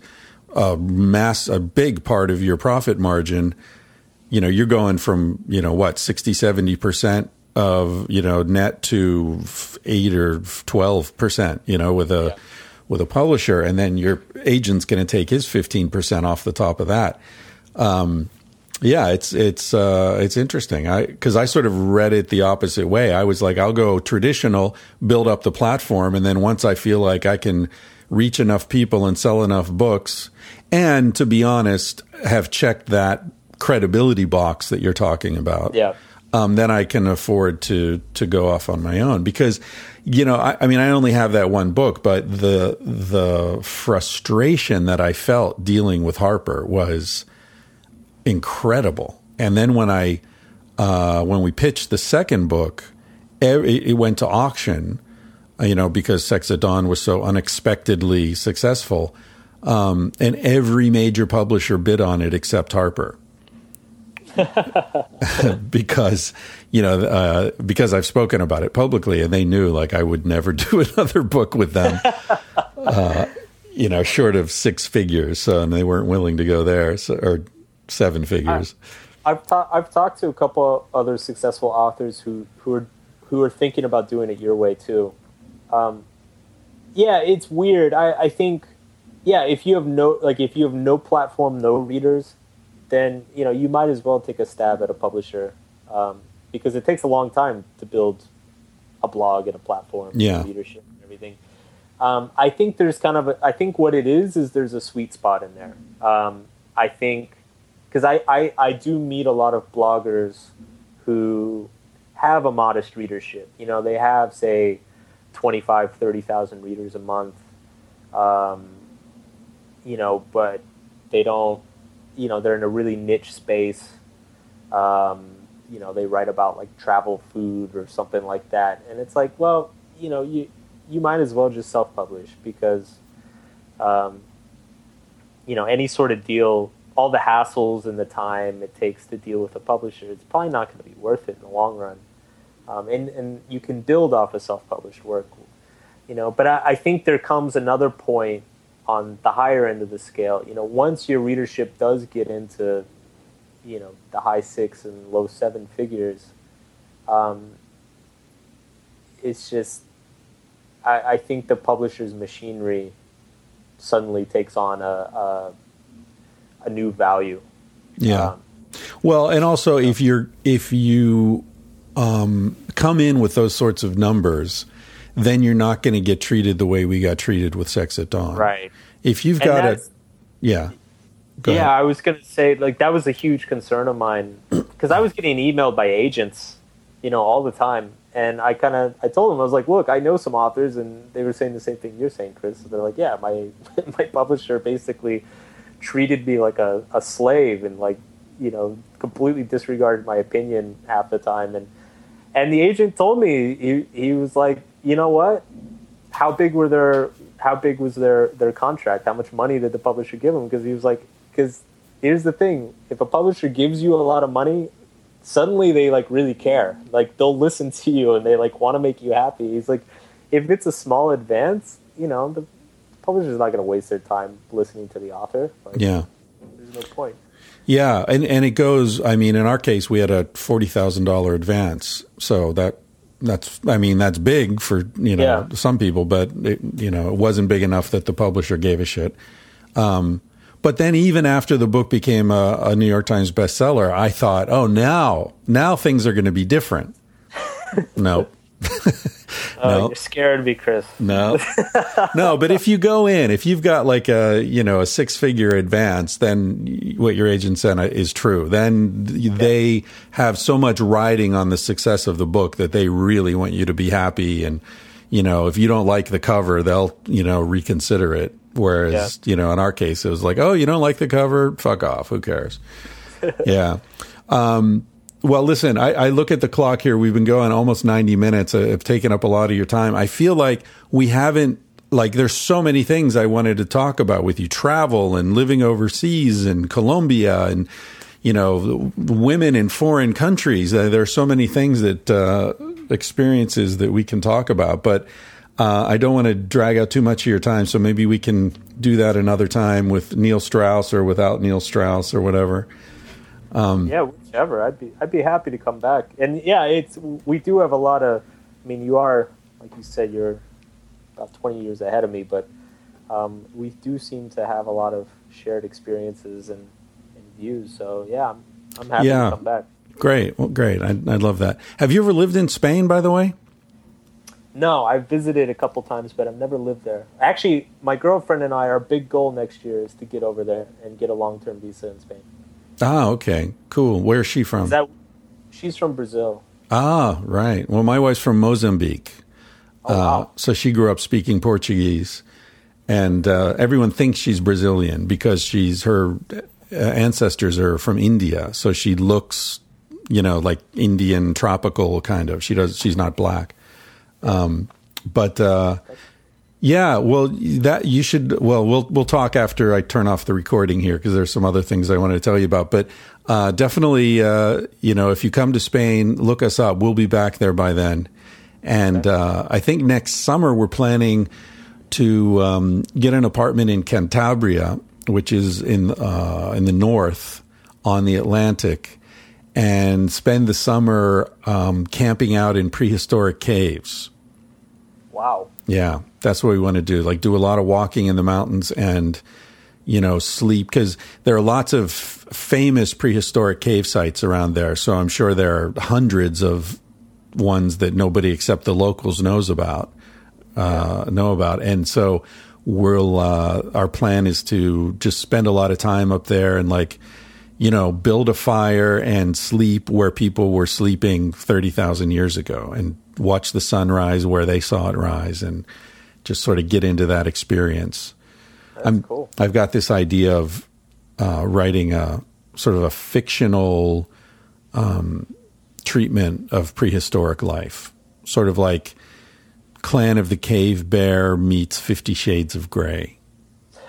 a mass, a big part of your profit margin. You know, you're going from, you know, what, 60, 70% of you know net to eight or twelve percent, you know, with a yeah. with a publisher, and then your agent's going to take his fifteen percent off the top of that. Um, yeah, it's it's uh, it's interesting. I because I sort of read it the opposite way. I was like, I'll go traditional, build up the platform, and then once I feel like I can reach enough people and sell enough books, and to be honest, have checked that credibility box that you're talking about. Yeah um, then I can afford to to go off on my own because you know I, I, mean I only have that one book, but the the frustration that I felt dealing with Harper was incredible. And then when I uh, when we pitched the second book, it, it went to auction. You know because Sex at Dawn was so unexpectedly successful, um, and every major publisher bid on it except Harper. because you know uh, because I've spoken about it publicly, and they knew like I would never do another book with them. uh, you know, short of six figures, so, and they weren't willing to go there, so, or seven figures. I, have ta- I've talked to a couple other successful authors who who are who are thinking about doing it your way too. Um, yeah, it's weird. I, I think, yeah, if you have no like if you have no platform, no readers, then you know you might as well take a stab at a publisher um, because it takes a long time to build a blog and a platform, Yeah. and leadership and everything. Um, I think there's kind of a, I think what it is is there's a sweet spot in there. Um, I think because I, I I do meet a lot of bloggers who have a modest readership. You know, they have say 25, 30,000 readers a month. Um, you know, but they don't, you know, they're in a really niche space. Um, you know, they write about like travel food or something like that. And it's like, well, you know, you, you might as well just self-publish because, um, you know, any sort of deal, all the hassles and the time it takes to deal with a publisher, it's probably not going to be worth it in the long run. Um, and, and you can build off of self-published work, you know, but I, I think there comes another point on the higher end of the scale. You know, once your readership does get into, you know, the high six and low seven figures, um, it's just, I, I think the publisher's machinery suddenly takes on a, a, a new value. Yeah. Um, Well, and also if you're if you um, come in with those sorts of numbers, then you're not going to get treated the way we got treated with Sex at Dawn. right. If you've got a yeah. Go yeah, ahead. I was gonna say like that was a huge concern of mine because I was getting emailed by agents, you know, all the time, and I kind of I told them I was like, look, I know some authors, and they were saying the same thing you're saying, Chris. They're like, yeah, my my publisher basically treated me like a, a slave and like you know completely disregarded my opinion half the time, and and the agent told me he he was like, you know what, how big were their how big was their their contract? How much money did the publisher give them? Because he was like, because here's the thing: if a publisher gives you a lot of money, suddenly they like really care. Like they'll listen to you and they like want to make you happy. He's like, if it's a small advance, you know, the publisher's not going to waste their time listening to the author. Like, Yeah. there's no point. Yeah, and and it goes. I mean, in our case, we had a forty thousand dollar advance, so that that's. I mean, that's big for you know Yeah. some people, but it, you know, it wasn't big enough that the publisher gave a shit. Um, but then, even after the book became a, a New York Times bestseller, I thought, oh, now now things are going to be different. no, Oh, No. you're scared me, Chris. no, no. But if you go in, if you've got like a you know a six figure advance, then what your agent said is true. Then they have so much riding on the success of the book that they really want you to be happy. And you know, if you don't like the cover, they'll you know reconsider it. Whereas you know, in our case, it was like, oh, you don't like the cover, fuck off. Who cares? yeah. Um, well, listen, I, I look at the clock here. We've been going almost 90 minutes. I've taken up a lot of your time. I feel like we haven't, like, there's so many things I wanted to talk about with you travel and living overseas and Colombia and, you know, women in foreign countries. Uh, there are so many things that, uh, experiences that we can talk about. But, uh, I don't want to drag out too much of your time. So maybe we can do that another time with Neil Strauss or without Neil Strauss or whatever. yeah, whichever. I'd be I'd be happy to come back. And yeah, it's we do have a lot of. I mean, you are like you said, you're about twenty years ahead of me, but um, we do seem to have a lot of shared experiences and, and views. So yeah, I'm, I'm happy Yeah. to come back. Great. Well, great. I, I love that. Have you ever lived in Spain, by the way? No, I've visited a couple times, but I've never lived there. Actually, my girlfriend and I, our big goal next year is to get over there and get a long term visa in Spain. Ah, okay. Cool. Where's she from? Is that she's from Brazil? ah, right. Well, my wife's from Mozambique. Oh, Uh, wow. so she grew up speaking Portuguese. And uh, everyone thinks she's Brazilian because she's her uh, ancestors are from India. So she looks, you know, like Indian tropical kind of. She does. She's not black. Um, but uh, yeah, well, that you should. Well, we'll we'll talk after I turn off the recording here because there's some other things I want to tell you about. But uh, definitely, uh, you know, if you come to Spain, look us up. We'll be back there by then. And uh, I think next summer we're planning to um, get an apartment in Cantabria, which is in uh, in the north on the Atlantic, and spend the summer um, camping out in prehistoric caves. Wow. Yeah, that's what we want to do. Like do a lot of walking in the mountains and you know sleep because there are lots of famous prehistoric cave sites around there. So I'm sure there are hundreds of ones that nobody except the locals knows about. Uh, know about, and so we'll. Uh, our plan is to just spend a lot of time up there and like you know, build a fire and sleep where people were sleeping 30,000 years ago and watch the sunrise where they saw it rise and just sort of get into that experience. That's I'm, cool. I've got this idea of uh, writing a sort of a fictional um, treatment of prehistoric life, sort of like Clan of the Cave Bear meets Fifty Shades of Grey.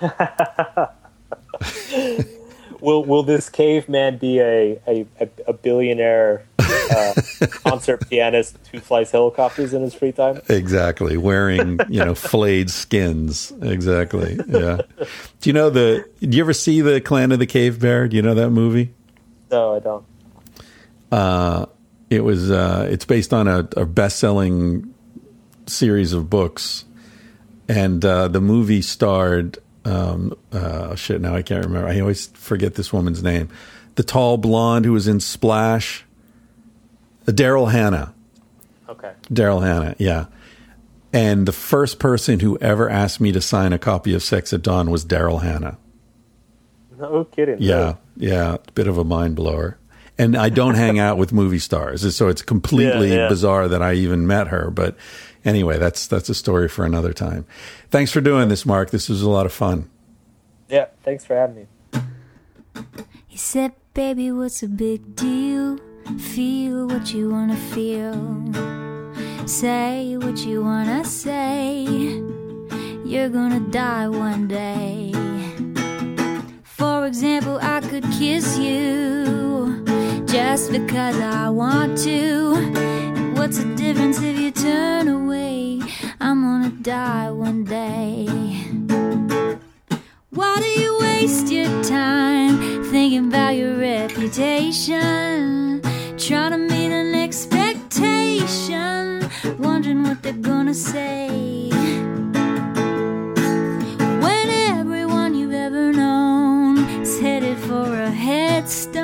Will Will this caveman be a a, a, billionaire uh, concert pianist who flies helicopters in his free time? Exactly, wearing you know flayed skins. Exactly. Yeah. Do you know the? Do you ever see the Clan of the Cave Bear? Do you know that movie? No, I don't. Uh, it was. Uh, it's based on a, a best-selling series of books, and uh, the movie starred. Um, uh, shit, now I can't remember. I always forget this woman's name. The tall blonde who was in Splash. Uh, Daryl Hannah. Okay. Daryl Hannah, yeah. And the first person who ever asked me to sign a copy of Sex at Dawn was Daryl Hannah. No kidding. Yeah, yeah, bit of a mind blower. And I don't hang out with movie stars, so it's completely Yeah, yeah. bizarre that I even met her. But anyway, that's that's a story for another time. Thanks for doing this, Mark. This was a lot of fun. Yeah. Thanks for having me. He said, Baby, what's a big deal? Feel what you wanna feel. Say what you wanna say. You're gonna die one day. For example, I could kiss you just because I want to. What's the difference if you turn away? I'm gonna die one day. Why do you waste your time thinking about your reputation? Trying to meet an expectation, wondering what they're gonna say. When everyone you've ever known is headed for a headstone,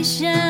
a